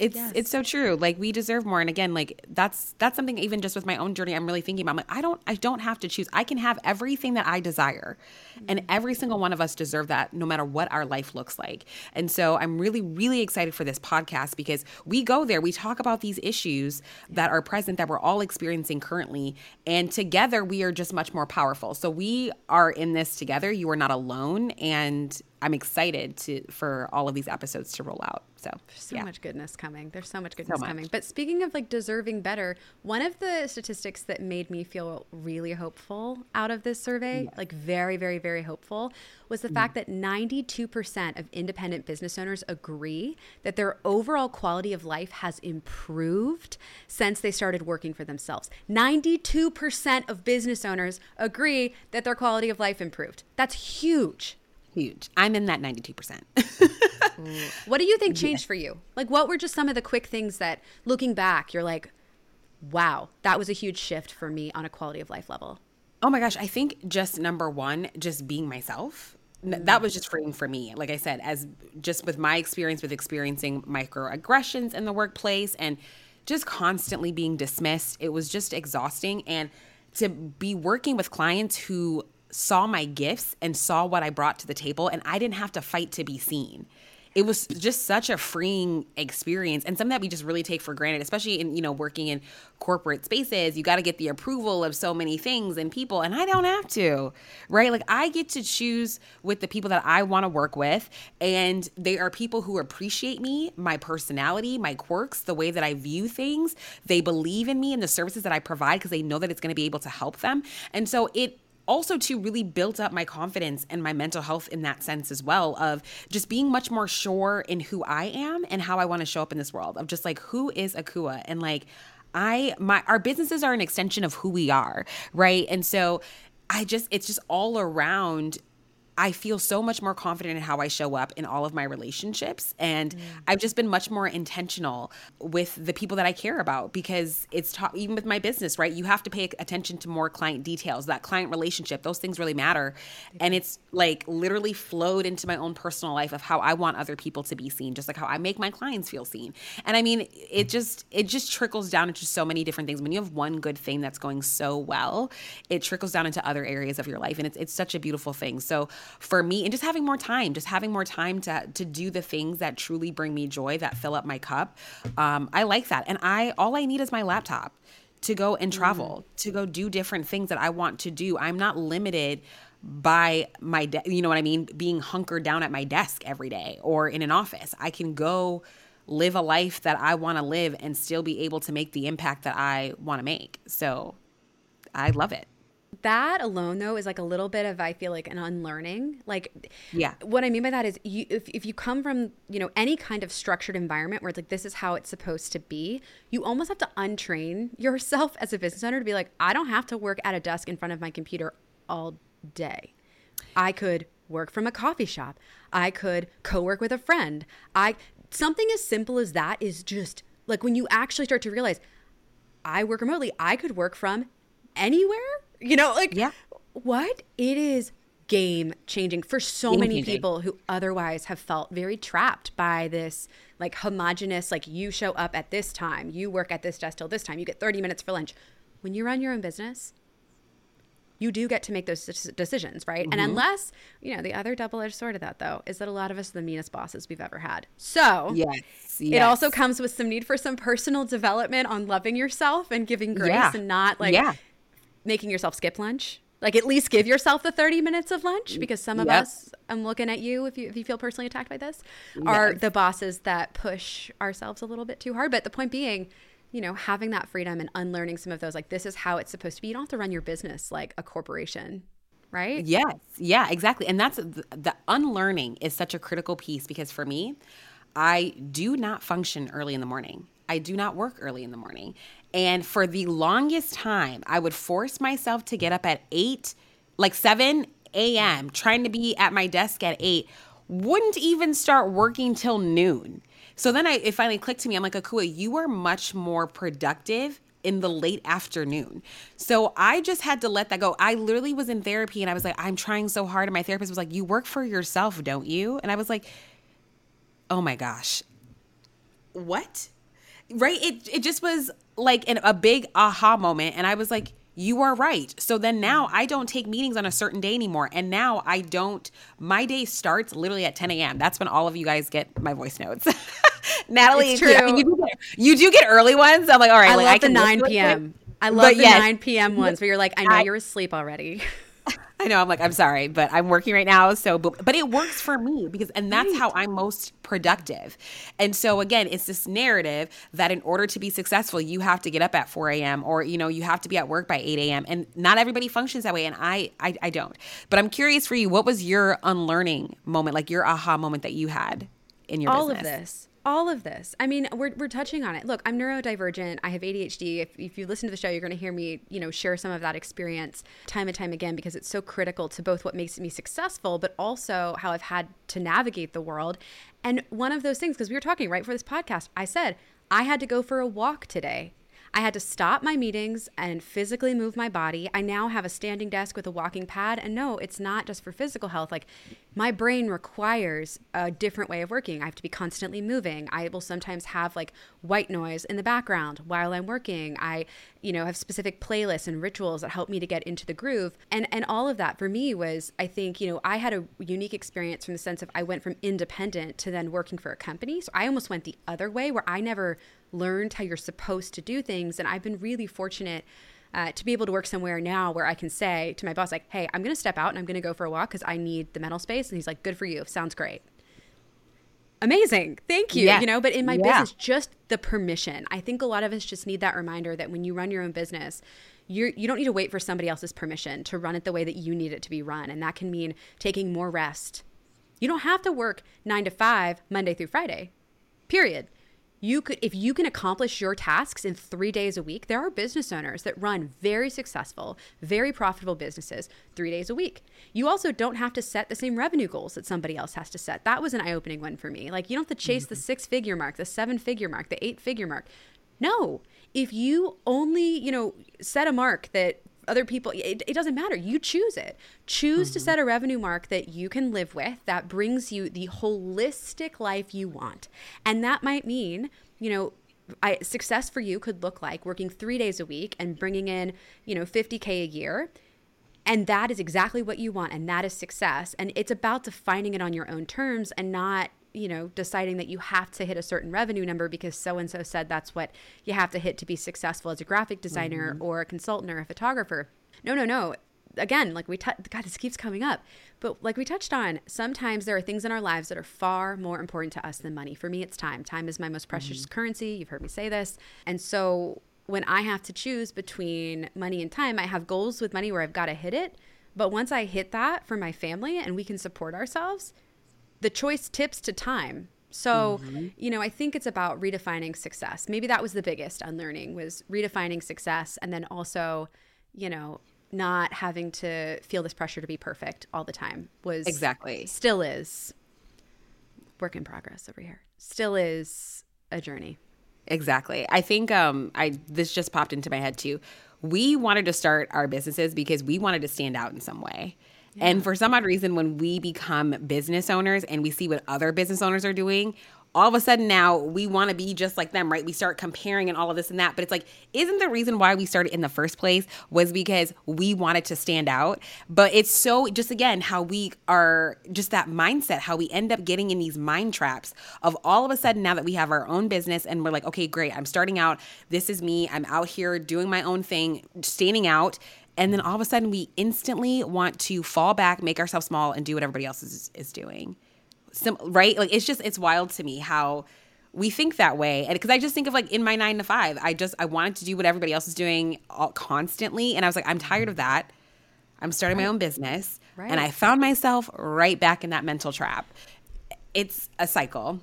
It's yes. it's so true. Like we deserve more. And again, like that's that's something even just with my own journey, I'm really thinking about. I'm like, I don't I don't have to choose. I can have everything that I desire. Mm-hmm. And every single one of us deserve that no matter what our life looks like. And so I'm really, really excited for this podcast because we go there, we talk about these issues that are present that we're all experiencing currently. And together we are just much more powerful. So we are in this together. You are not alone. And I'm excited to for all of these episodes to roll out. So There's so yeah. much goodness coming. There's so much goodness so much. coming. But speaking of like deserving better, one of the statistics that made me feel really hopeful out of this survey, yes. like very, very, very hopeful, was the mm. fact that 92% of independent business owners agree that their overall quality of life has improved since they started working for themselves. 92% of business owners agree that their quality of life improved. That's huge huge. I'm in that 92%. [laughs] what do you think changed yeah. for you? Like, what were just some of the quick things that, looking back, you're like, wow, that was a huge shift for me on a quality of life level? Oh my gosh. I think just number one, just being myself. That mm. was just freeing for me. Like I said, as just with my experience with experiencing microaggressions in the workplace and just constantly being dismissed, it was just exhausting. And to be working with clients who saw my gifts and saw what I brought to the table, and I didn't have to fight to be seen. It was just such a freeing experience and something that we just really take for granted, especially in, you know, working in corporate spaces. You got to get the approval of so many things and people, and I don't have to, right? Like, I get to choose with the people that I want to work with, and they are people who appreciate me, my personality, my quirks, the way that I view things. They believe in me and the services that I provide because they know that it's going to be able to help them. And so it, also to really built up my confidence and my mental health in that sense as well of just being much more sure in who I am and how I want to show up in this world of just like who is Akua and like I my our businesses are an extension of who we are, right? And so I just it's just all around I feel so much more confident in how I show up in all of my relationships. And mm. I've just been much more intentional with the people that I care about because it's ta- even with my business, right? You have to pay attention to more client details, that client relationship, those things really matter. And it's like literally flowed into my own personal life of how I want other people to be seen, just like how I make my clients feel seen. And I mean, it just, it just trickles down into so many different things. When you have one good thing that's going so well, it trickles down into other areas of your life. And it's, it's such a beautiful thing. So, for me and just having more time, just having more time to to do the things that truly bring me joy, that fill up my cup. Um, I like that, and I all I need is my laptop to go and travel, mm. to go do different things that I want to do. I'm not limited by my de- you know what I mean, being hunkered down at my desk every day or in an office. I can go live a life that I want to live and still be able to make the impact that I want to make. So I love it that alone though is like a little bit of i feel like an unlearning. Like yeah. what i mean by that is you if, if you come from you know any kind of structured environment where it's like this is how it's supposed to be you almost have to untrain yourself as a business owner to be like i don't have to work at a desk in front of my computer all day. I could work from a coffee shop. I could co-work with a friend. I something as simple as that is just like when you actually start to realize i work remotely. I could work from anywhere you know, like yeah. what? It is game changing for so game many changing. people who otherwise have felt very trapped by this like homogenous like you show up at this time, you work at this desk till this time, you get 30 minutes for lunch. When you run your own business, you do get to make those decisions, right? Mm-hmm. And unless, you know, the other double edged sword of that, though, is that a lot of us are the meanest bosses we've ever had. So, yes, yes. it also comes with some need for some personal development on loving yourself and giving grace yeah. and not like yeah making yourself skip lunch Like at least give yourself the 30 minutes of lunch because some of Yep. us, I'm looking at you if you if you feel personally attacked by this, are Yes. the bosses that push ourselves a little bit too hard. But the point being, you know, having that freedom and unlearning some of those, like this is how it's supposed to be. You don't have to run your business like a corporation, right? Yes. Yeah, exactly. And that's the, the unlearning is such a critical piece because for me, I do not function early in the morning. I do not work early in the morning. And for the longest time, I would force myself to get up at 8, like 7 a.m., trying to be at my desk at 8, wouldn't even start working till noon. So then I, it finally clicked to me. I'm like, Akua, you are much more productive in the late afternoon. So I just had to let that go. I literally was in therapy and I was like, I'm trying so hard. And my therapist was like, You work for yourself, don't you? And I was like, Oh my gosh. What? Right? It it just was like an, a big aha moment. And I was like, you are right. So then now I don't take meetings on a certain day anymore. And now I don't, my day starts literally at 10 a.m. That's when all of you guys get my voice notes. [laughs] Natalie, It's I mean, you, do get, you do get early ones. I'm like, all right, I like, love I the 9 listen to it. p.m. I But love the yes. 9 p.m. ones where you're like, I know I- you're asleep already. [laughs] I know. I'm like, I'm sorry, but I'm working right now. So, but, but it works for me because, and that's how I'm most productive. And so, again, it's this narrative that in order to be successful, you have to get up at 4 a.m. or, you know, you have to be at work by 8 a.m. And not everybody functions that way. And I, I, I don't. But I'm curious for you, what was your unlearning moment, like your aha moment that you had in your all business? of this all of this. I mean we're, we're touching on it. Look i'm neurodivergent. I have adhd if, if you listen to the show you're going to hear me you know share some of that experience time and time again because it's so critical to both what makes me successful but also how i've had to navigate the world. And one of those things because we were talking right for this podcast i said i had to go for a walk today I had to stop my meetings and physically move my body. I now have a standing desk with a walking pad. And no, it's not just for physical health. Like my brain requires a different way of working. I have to be constantly moving. I will sometimes have like white noise in the background while I'm working. I, you know, have specific playlists and rituals that help me to get into the groove. And and all of that for me was I think, you know, I had a unique experience from the sense of I went from independent to then working for a company. So I almost went the other way where I never learned how you're supposed to do things. And I've been really fortunate uh, to be able to work somewhere now where I can say to my boss, like, hey, I'm going to step out and I'm going to go for a walk because I need the mental space. And he's like, good for you. Sounds great. Amazing. Thank you. Yeah. You know, but in my Yeah. business, just the permission. I think a lot of us just need that reminder that when you run your own business, you're, you don't need to wait for somebody else's permission to run it the way that you need it to be run. And that can mean taking more rest. You don't have to work nine to five, Monday through Friday, period. You could, if you can accomplish your tasks in three days a week, there are business owners that run very successful, very profitable businesses three days a week. You also don't have to set the same revenue goals that somebody else has to set. That was an eye opening one for me. Like, you don't have to chase the six figure mark, the seven figure mark, the eight figure mark. No, if you only, you know, set a mark that other people it, it doesn't matter. You choose it. Choose to mm-hmm. set a revenue mark that you can live with that brings you the holistic life you want. And that might mean you know I, success for you could look like working three days a week and bringing in you know 50k a year. And that is exactly what you want and that is success. And it's about defining it on your own terms and not you know deciding that you have to hit a certain revenue number because so and so said that's what you have to hit to be successful as a graphic designer mm-hmm. or a consultant or a photographer. No no no. Again like we t- god this keeps coming up. But like we touched on sometimes there are things in our lives that are far more important to us than money. For me it's time. Time is my most precious mm-hmm. currency. You've heard me say this. And so when i have to choose between money and time i have goals with money where i've got to hit it. But once i hit that for my family and we can support ourselves the choice tips to time. So, you know, I think it's about redefining success. Maybe that was the biggest unlearning was redefining success and then also, you know, not having to feel this pressure to be perfect all the time was Exactly. still is work in progress over here. Still is a journey. Exactly. I think um I this just popped into my head too. We wanted to start our businesses because we wanted to stand out in some way. And for some odd reason when we become business owners and we see what other business owners are doing, all of a sudden now we want to be just like them, right? We start comparing and all of this and that. But it's like, isn't the reason why we started in the first place was because we wanted to stand out? But it's so just again how we are just that mindset, how we end up getting in these mind traps of all of a sudden now that we have our own business and we're like, okay, great, I'm starting out. This is me. I'm out here doing my own thing, standing out. And then all of a sudden, we instantly want to fall back, make ourselves small, and do what everybody else is, is doing. Sim- right? Like, it's just, it's wild to me how we think that way. And because I just think of like in my nine to five, I just, I wanted to do what everybody else is doing all, constantly. And I was like, I'm tired of that. I'm starting right. my own business. Right. And I found myself right back in that mental trap. It's a cycle.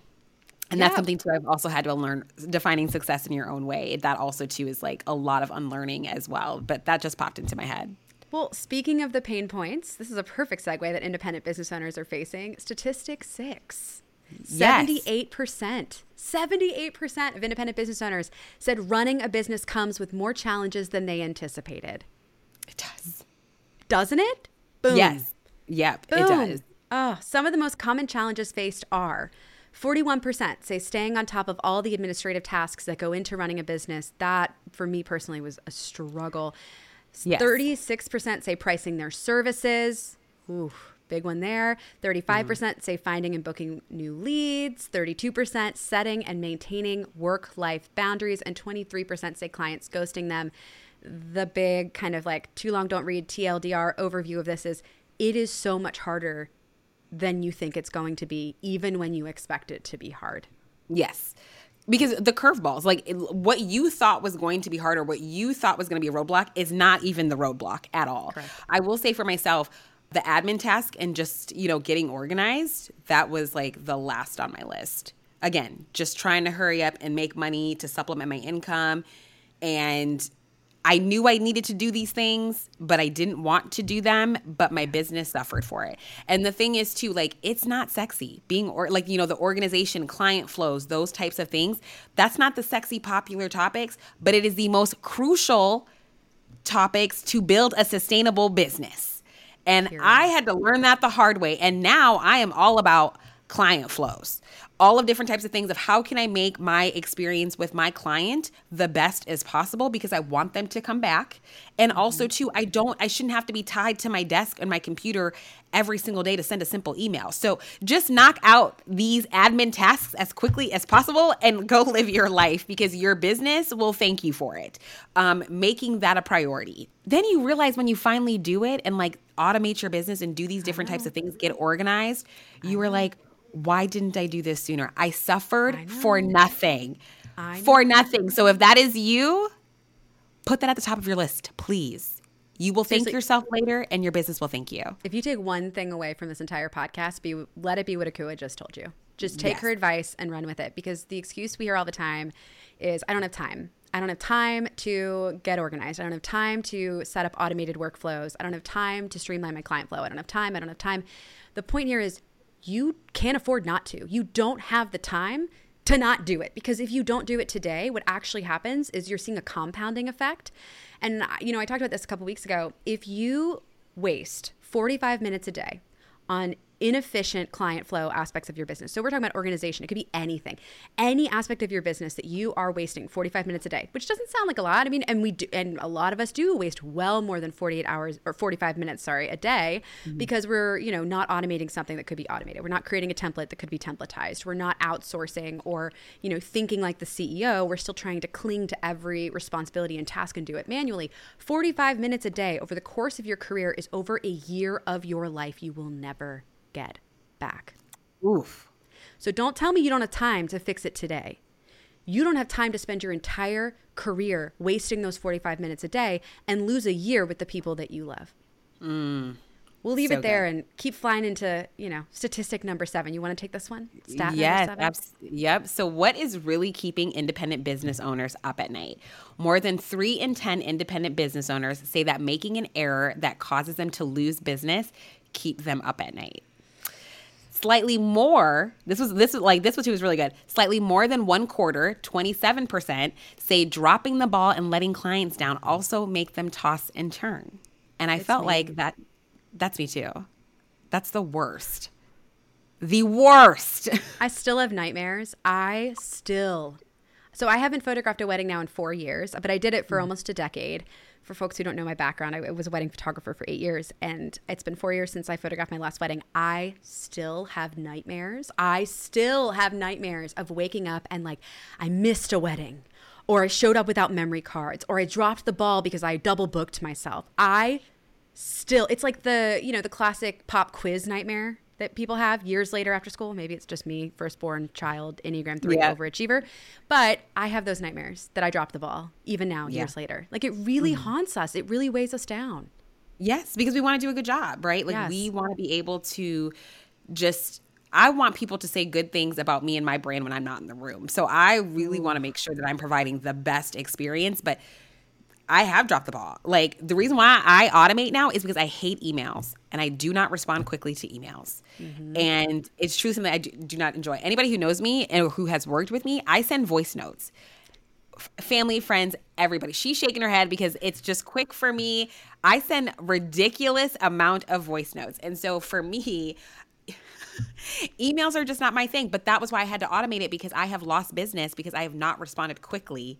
And yeah. that's something too I've also had to learn defining success in your own way. That also too is like a lot of unlearning as well. But that just popped into my head. Well, speaking of the pain points, this is a perfect segue that independent business owners are facing. Statistic six. Yes. 78%. 78% of independent business owners said running a business comes with more challenges than they anticipated. It does. Doesn't it? Boom. Yes. Yep, Boom. it does. Oh, some of the most common challenges faced are 41% say staying on top of all the administrative tasks that go into running a business. That, for me personally, was a struggle. Yes. 36% say pricing their services. Ooh, big one there. 35% mm. say finding and booking new leads. 32% setting and maintaining work life boundaries. And 23% say clients ghosting them. The big kind of like too long, don't read TLDR overview of this is it is so much harder than you think it's going to be, even when you expect it to be hard. Yes. Because the curveballs, like what you thought was going to be hard or what you thought was going to be a roadblock, is not even the roadblock at all. Correct. I will say for myself, the admin task and just, you know, getting organized, that was like the last on my list. Again, just trying to hurry up and make money to supplement my income and I knew I needed to do these things, but I didn't want to do them, but my business suffered for it. And the thing is too like it's not sexy being or like you know the organization, client flows, those types of things. That's not the sexy popular topics, but it is the most crucial topics to build a sustainable business. And I had to learn that the hard way. And now I am all about client flows all of different types of things of how can I make my experience with my client the best as possible because I want them to come back. And also mm-hmm. too, I don't I shouldn't have to be tied to my desk and my computer every single day to send a simple email. So just knock out these admin tasks as quickly as possible and [laughs] go live your life because your business will thank you for it. Um, making that a priority. Then you realize when you finally do it and like automate your business and do these different types of things, get organized, you were like, why didn't I do this sooner? I suffered I for nothing. For nothing. So if that is you, put that at the top of your list, please. You will thank yourself later and your business will thank you. If you take one thing away from this entire podcast, be let it be what Akua just told you. Just take yes. her advice and run with it because the excuse we hear all the time is I don't have time. I don't have time to get organized. I don't have time to set up automated workflows. I don't have time to streamline my client flow. I don't have time. I don't have time. The point here is you can't afford not to. You don't have the time to not do it because if you don't do it today, what actually happens is you're seeing a compounding effect. And you know, I talked about this a couple weeks ago. If you waste 45 minutes a day on inefficient client flow aspects of your business. So we're talking about organization. It could be anything, any aspect of your business that you are wasting 45 minutes a day, which doesn't sound like a lot. I mean, and we do, and a lot of us do waste well more than 48 hours or 45 minutes, sorry, a day mm-hmm. because we're, you know, not automating something that could be automated. We're not creating a template that could be templatized. We're not outsourcing or, you know, thinking like the CEO. We're still trying to cling to every responsibility and task and do it manually. 45 minutes a day over the course of your career is over a year of your life you will never get back. Oof. So don't tell me you don't have time to fix it today. You don't have time to spend your entire career wasting those 45 minutes a day and lose a year with the people that you love. Mm. We'll leave so it there good. and keep flying into, you know, statistic number seven. You want to take this one? Stat yes, abs- yep. So, what is really keeping independent business owners up at night? More than three in 10 independent business owners say that making an error that causes them to lose business keep them up at night. Slightly more, this was this was like this was was really good. Slightly more than one quarter, 27%, say dropping the ball and letting clients down also make them toss and turn. And I felt me. like that that's me too. That's the worst. The worst. [laughs] I still have nightmares. I still so I haven't photographed a wedding now in 4 years, but I did it for mm. almost a decade for folks who don't know my background, I, was a wedding photographer for eight years, and it's been four years since I photographed my last wedding. I still have nightmares. I still have nightmares of waking up and like, I missed a wedding or I showed up without memory cards, or I dropped the ball because I double booked myself. I still, it's like the, you know, the classic pop quiz nightmare that people have years later after school. Maybe it's just me, firstborn child, Enneagram 3 Yeah. overachiever. But I have those nightmares that I dropped the ball, even now, Yeah. years later. Like it really Mm-hmm. haunts us. It really weighs us down. Yes, because we want to do a good job, right? Like Yes. we want to be able to just I want people to say good things about me and my brand when I'm not in the room. So I really want to make sure that I'm providing the best experience, but I have dropped the ball. Like the reason why I automate now is because I hate emails and I do not respond quickly to emails. Mm-hmm. And it's true something I do, do not enjoy. Anybody who knows me and who has worked with me, I send voice notes family, friends, everybody. She's shaking her head because it's just quick for me. I send ridiculous amount of voice notes. And so for me, [laughs] emails are just not my thing, but that was why I had to automate it because I have lost business because I have not responded quickly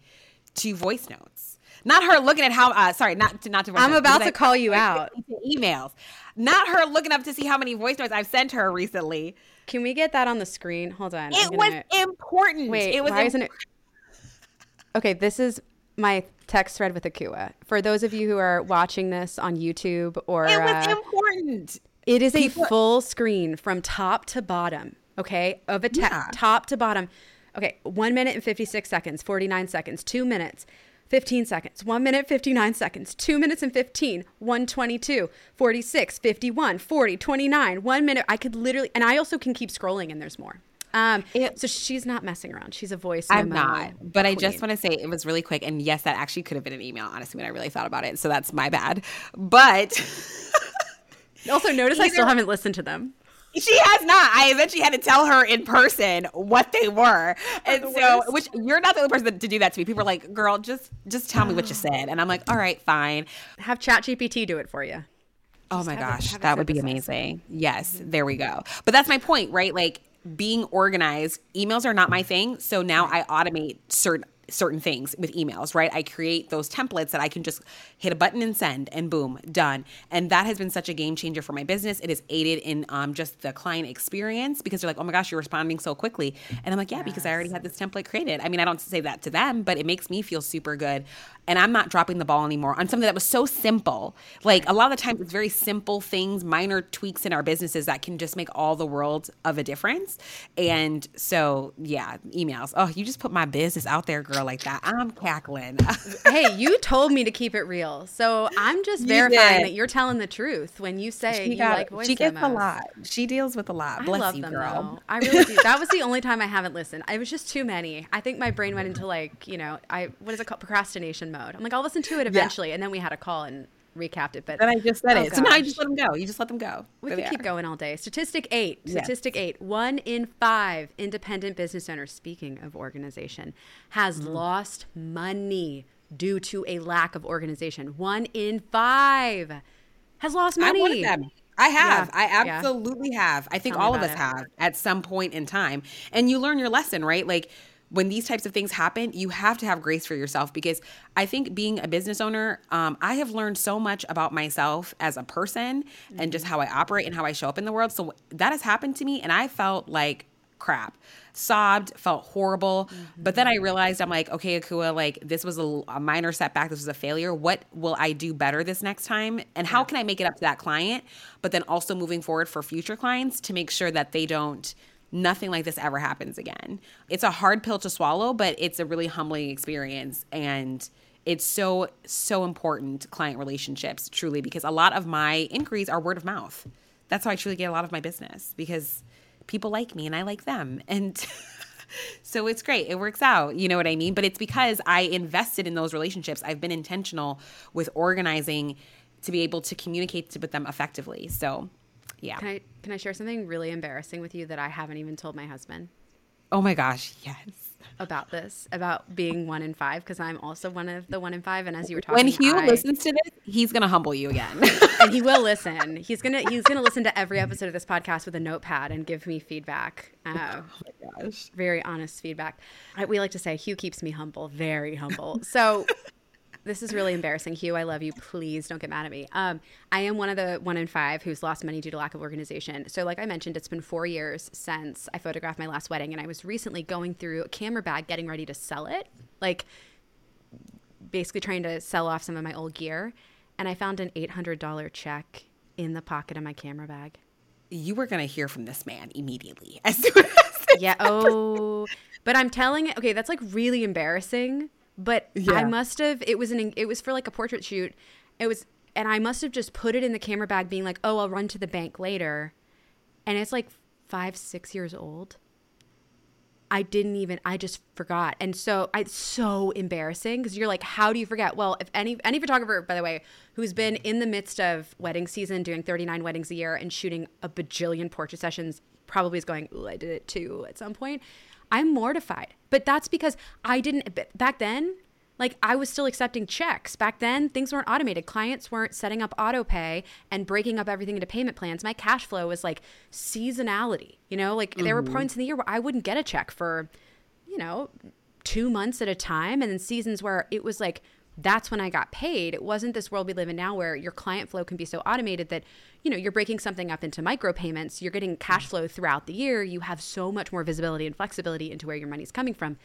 to voice notes. Not her looking at how uh sorry, not to not to voice I'm notes, about to I- call you out. to emails. Not her looking up to see how many voice notes I've sent her recently. Can we get that on the screen? Hold on. It was important. Wait, it was why im- isn't it? Okay, this is my text thread with Akua. For those of you who are watching this on YouTube or it was uh, important. it is a full screen from top to bottom, okay, of a text, Yeah. top to bottom. Okay, one minute and 56 seconds, 49 seconds, two minutes, 15 seconds, one minute, 59 seconds, two minutes and 15, 122, 46, 51, 40, 29, one minute. I could literally, and I also can keep scrolling and there's more. Um, It- so she's not messing around. She's a voice. I'm not, but I just want to say it was really quick. And yes, that actually could have been an email, honestly, when I really thought about it. So that's my bad. But Also, notice I still haven't listened to them. She has not. I eventually had to tell her in person what they were. And the so, worst. which you're not the only person to do that to me. People are like, girl, just just tell me what you said. And I'm like, all right, fine. Have ChatGPT do it for you. Oh my gosh, it that would be amazing. Yes, there we go. But that's my point, right? Like being organized, emails are not my thing. So now I automate certain certain things with emails, right? I create those templates that I can just hit a button and send and boom, done. And that has been such a game changer for my business. It has aided in um, just the client experience because they're like, oh my gosh, you're responding so quickly. And I'm like, yeah, because I already had this template created. I mean, I don't say that to them, but it makes me feel super good. And I'm not dropping the ball anymore on something that was so simple. Like a lot of the times, it's very simple things, minor tweaks in our businesses that can just make all the world of a difference. And so, yeah, emails. Oh, you just put my business out there, girl, like that. I'm cackling. [laughs] hey, you told me to keep it real. So I'm just You verifying did. that you're telling the truth when you say she you got, like voice she gets a lot. She deals with a lot. I Bless love you, them girl. though. I really do. That was the [laughs] only time I haven't listened. It was just too many. I think my brain went into like, you know, I what is it called? Procrastination mode. I'm like, I'll listen to it eventually, and then we had a call and recapped it. But Then I just said Oh, it. So now I just let them go. You just let them go. We could keep going all day. Statistic eight. Yes. Statistic eight. One in five independent business owners, speaking of organization, has Mm-hmm. lost money due to a lack of organization. One in five has lost money. I'm one of them. I have. Yeah, I yeah. absolutely have. I think Tell all of us it. have at some point in time. And you learn your lesson, right? Like when these types of things happen, you have to have grace for yourself because I think being a business owner, um, I have learned so much about myself as a person and just how I operate and how I show up in the world. So that has happened to me, and I felt like crap sobbed felt horrible. But then i realized i'm like okay akua like this was a, a minor setback. This was a failure. What will i do better this next time? And how can i make it up to that client? But then also moving forward for future clients to make sure that they don't nothing like this ever happens again it's a hard pill to swallow but it's a really humbling experience and it's so so important client relationships truly because a lot of my inquiries are word of mouth that's how i truly get a lot of my business because people like me and I like them. And [laughs] so it's great. It works out. You know what I mean? But it's because I invested in those relationships. I've been intentional with organizing to be able to communicate with them effectively. So, yeah. Can I can I share something really embarrassing with you that I haven't even told my husband Oh my gosh. Yes. about this about being one in five because I'm also one of the one in five and as you were talking When Hugh I- listens to this, he's going to humble you again. [laughs] and he will listen he's gonna he's gonna listen to every episode of this podcast with a notepad and give me feedback uh, oh my gosh. very honest feedback I, we like to say Hugh keeps me humble very humble so this is really embarrassing Hugh I love you please don't get mad at me um, I am one of the one in five who's lost money due to lack of organization so like I mentioned it's been four years since I photographed my last wedding and I was recently going through a camera bag getting ready to sell it like basically trying to sell off some of my old gear, and I found an eight hundred dollar check in the pocket of my camera bag. You were gonna hear from this man immediately [laughs] as soon as yeah. Oh, but I'm telling it. Okay, that's like really embarrassing. But yeah. I must have. It was an. It was for like a portrait shoot. It was, and I must have just put it in the camera bag, being like, "Oh, I'll run to the bank later," and it's like five, six years old. I didn't even I just forgot. And so it's so embarrassing because you're like, how do you forget? Well, if any any photographer, by the way, who's been in the midst of wedding season, doing 39 weddings a year and shooting a bajillion portrait sessions, probably is going, Ooh, I did it too at some point. I'm mortified. But that's because I didn't back then, like I was still accepting checks. Back then, things weren't automated. Clients weren't setting up auto pay and breaking up everything into payment plans. My cash flow was like seasonality. You know, like mm-hmm. there were mm-hmm. points in the year where I wouldn't get a check for, you know, two months at a time. And then seasons where it was like, that's when I got paid. It wasn't this world we live in now where your client flow can be so automated that, you know, you're breaking something up into micro payments, you're getting cash mm. flow throughout the year, you have so much more visibility and flexibility into where your money's coming from.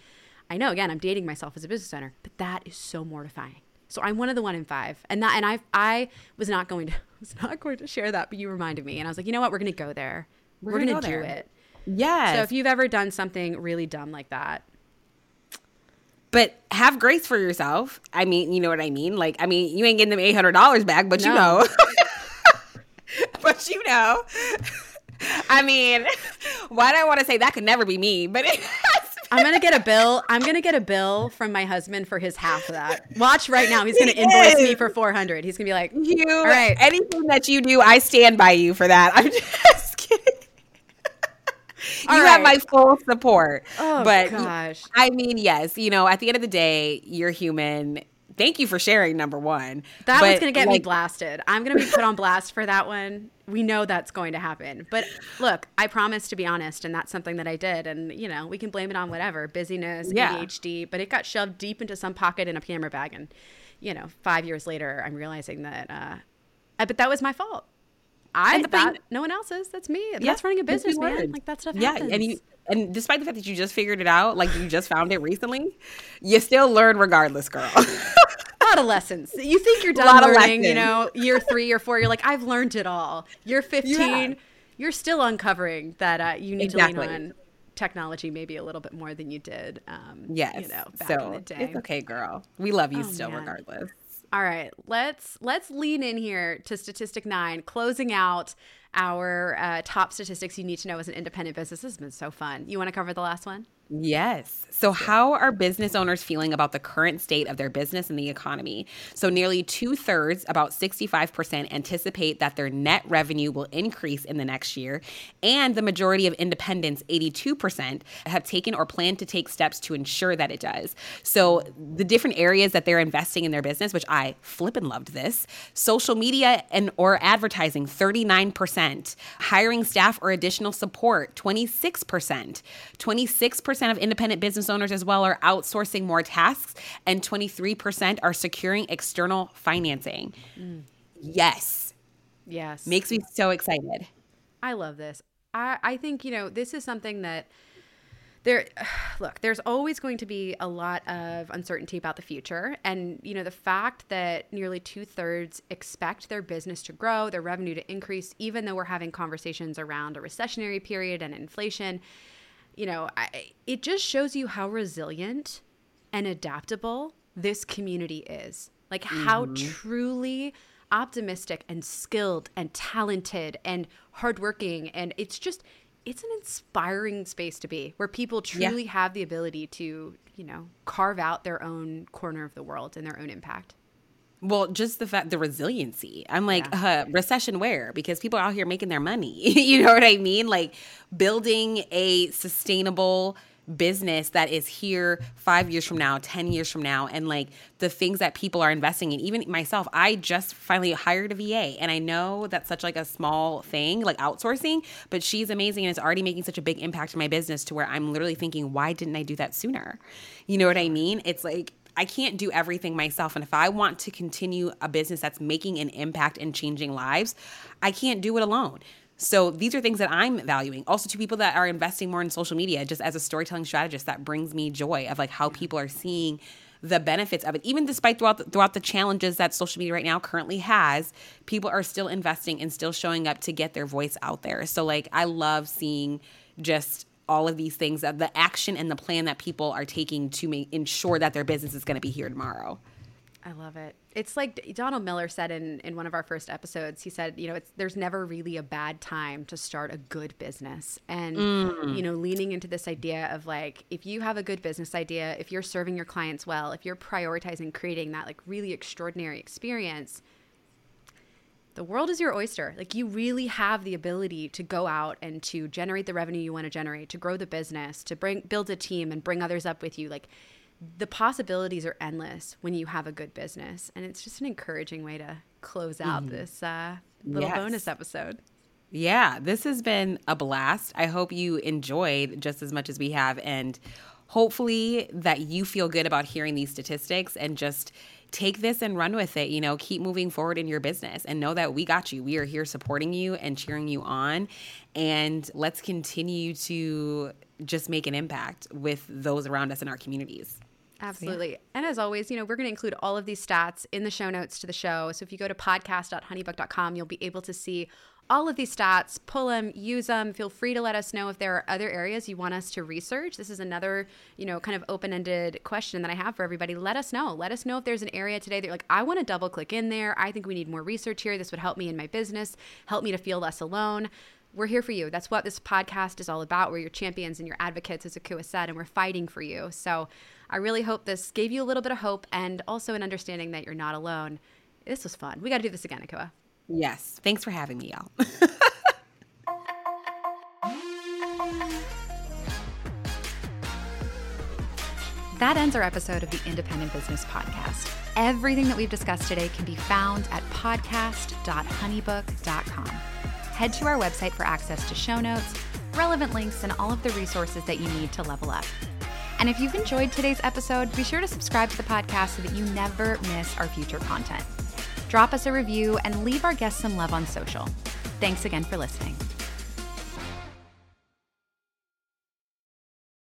I know again, I'm dating myself as a business owner, but that is so mortifying. So I'm one of the one in five, and that and I I was not going to [laughs] was not going to share that, but you reminded me, and I was like, you know what, we're gonna go there. We're, we're gonna, gonna do it. Yeah. So if you've ever done something really dumb like that, but have grace for yourself. I mean, you know what I mean? Like, I mean, you ain't getting them eight hundred dollars back, but no. you know, [laughs] [laughs] but you know. I mean, [laughs] why do I want to say that could never be me? But I'm gonna get a bill. I'm gonna get a bill from my husband for his half of that. Watch right now. He's gonna invoice me for 400. He's gonna be like, "You, all right, anything that you do, I stand by you for that." I'm just. All you right. have my full support. Oh but gosh. I mean, yes, you know, at the end of the day, you're human thank you for sharing number one. That but, one's gonna get like, me blasted. I'm gonna be put on blast for that one. We know that's going to happen. But look, I promised to be honest, and that's something that I did. And you know, we can blame it on whatever busyness, yeah. ADHD, but it got shoved deep into some pocket in a camera bag, and you know, five years later, I'm realizing that. Uh, I, but that was my fault. I thought no one else's. That's me. Yeah, that's running a business, man. Like that stuff yeah, happens. and you and despite the fact that you just figured it out, like you just found it recently, you still learn regardless, girl. [laughs] a lot of lessons. You think you're done learning, you know, year three or four, you're like, I've learned it all. You're 15, yeah. you're still uncovering that uh, you need exactly. to lean on technology maybe a little bit more than you did. Um, yes. You know, back so in the day. It's okay, girl. We love you oh, still, man. regardless. All right, let's let's lean in here to statistic nine, closing out our uh, top statistics you need to know as an independent business. This has been so fun. You want to cover the last one? Yes. So, how are business owners feeling about the current state of their business and the economy? So, nearly two thirds, about 65%, anticipate that their net revenue will increase in the next year. And the majority of independents, 82%, have taken or plan to take steps to ensure that it does. So, the different areas that they're investing in their business, which I flip and loved this social media and or advertising, 39%, hiring staff or additional support, 26%, 26% percent of independent business owners as well are outsourcing more tasks, and 23% are securing external financing. Mm. Yes. Yes. Makes me so excited. I love this. I, I think, you know, this is something that there [sighs] look there's always going to be a lot of uncertainty about the future and you know the fact that nearly two-thirds expect their business to grow their revenue to increase even though we're having conversations around a recessionary period and inflation you know, I, it just shows you how resilient and adaptable this community is. Like mm-hmm. how truly optimistic and skilled and talented and hardworking. And it's just, it's an inspiring space to be where people truly yeah. have the ability to, you know, carve out their own corner of the world and their own impact. Well, just the fact, the resiliency. I'm like, yeah. uh, recession where? Because people are out here making their money. [laughs] you know what I mean? Like building a sustainable business that is here five years from now, 10 years from now, and like the things that people are investing in. Even myself, I just finally hired a VA and I know that's such like a small thing, like outsourcing, but she's amazing and it's already making such a big impact in my business to where I'm literally thinking, why didn't I do that sooner? You know what I mean? It's like I can't do everything myself. And if I want to continue a business that's making an impact and changing lives, I can't do it alone. So these are things that I'm valuing. Also to people that are investing more in social media, just as a storytelling strategist, that brings me joy of like how people are seeing the benefits of it. Even despite throughout the, throughout the challenges that social media right now currently has, people are still investing and still showing up to get their voice out there. So like I love seeing just all of these things that the action and the plan that people are taking to make, ensure that their business is going to be here tomorrow. I love it. It's like Donald Miller said in, in one of our first episodes. He said, you know, it's there's never really a bad time to start a good business. And mm. you know, leaning into this idea of like if you have a good business idea, if you're serving your clients well, if you're prioritizing creating that like really extraordinary experience, the world is your oyster. Like you really have the ability to go out and to generate the revenue you want to generate, to grow the business, to bring build a team and bring others up with you. Like the possibilities are endless when you have a good business. And it's just an encouraging way to close out mm-hmm. this uh, little yes. bonus episode. Yeah, this has been a blast. I hope you enjoyed just as much as we have. And hopefully that you feel good about hearing these statistics and just take this and run with it. You know, keep moving forward in your business and know that we got you. We are here supporting you and cheering you on. And let's continue to just make an impact with those around us in our communities. Absolutely. Yeah. And as always, you know, we're going to include all of these stats in the show notes to the show. So if you go to podcast.honeybook.com, you'll be able to see all of these stats, pull them, use them. Feel free to let us know if there are other areas you want us to research. This is another, you know, kind of open-ended question that I have for everybody. Let us know. Let us know if there's an area today that you're like, I want to double click in there. I think we need more research here. This would help me in my business, help me to feel less alone we're here for you. That's what this podcast is all about. We're your champions and your advocates, as Akua said, and we're fighting for you. So I really hope this gave you a little bit of hope and also an understanding that you're not alone. This was fun. We got to do this again, Akua. Yes. Thanks for having me, y'all. [laughs] that ends our episode of the Independent Business Podcast. Everything that we've discussed today can be found at podcast.honeybook.com. Head to our website for access to show notes, relevant links, and all of the resources that you need to level up. And if you've enjoyed today's episode, be sure to subscribe to the podcast so that you never miss our future content. Drop us a review and leave our guests some love on social. Thanks again for listening.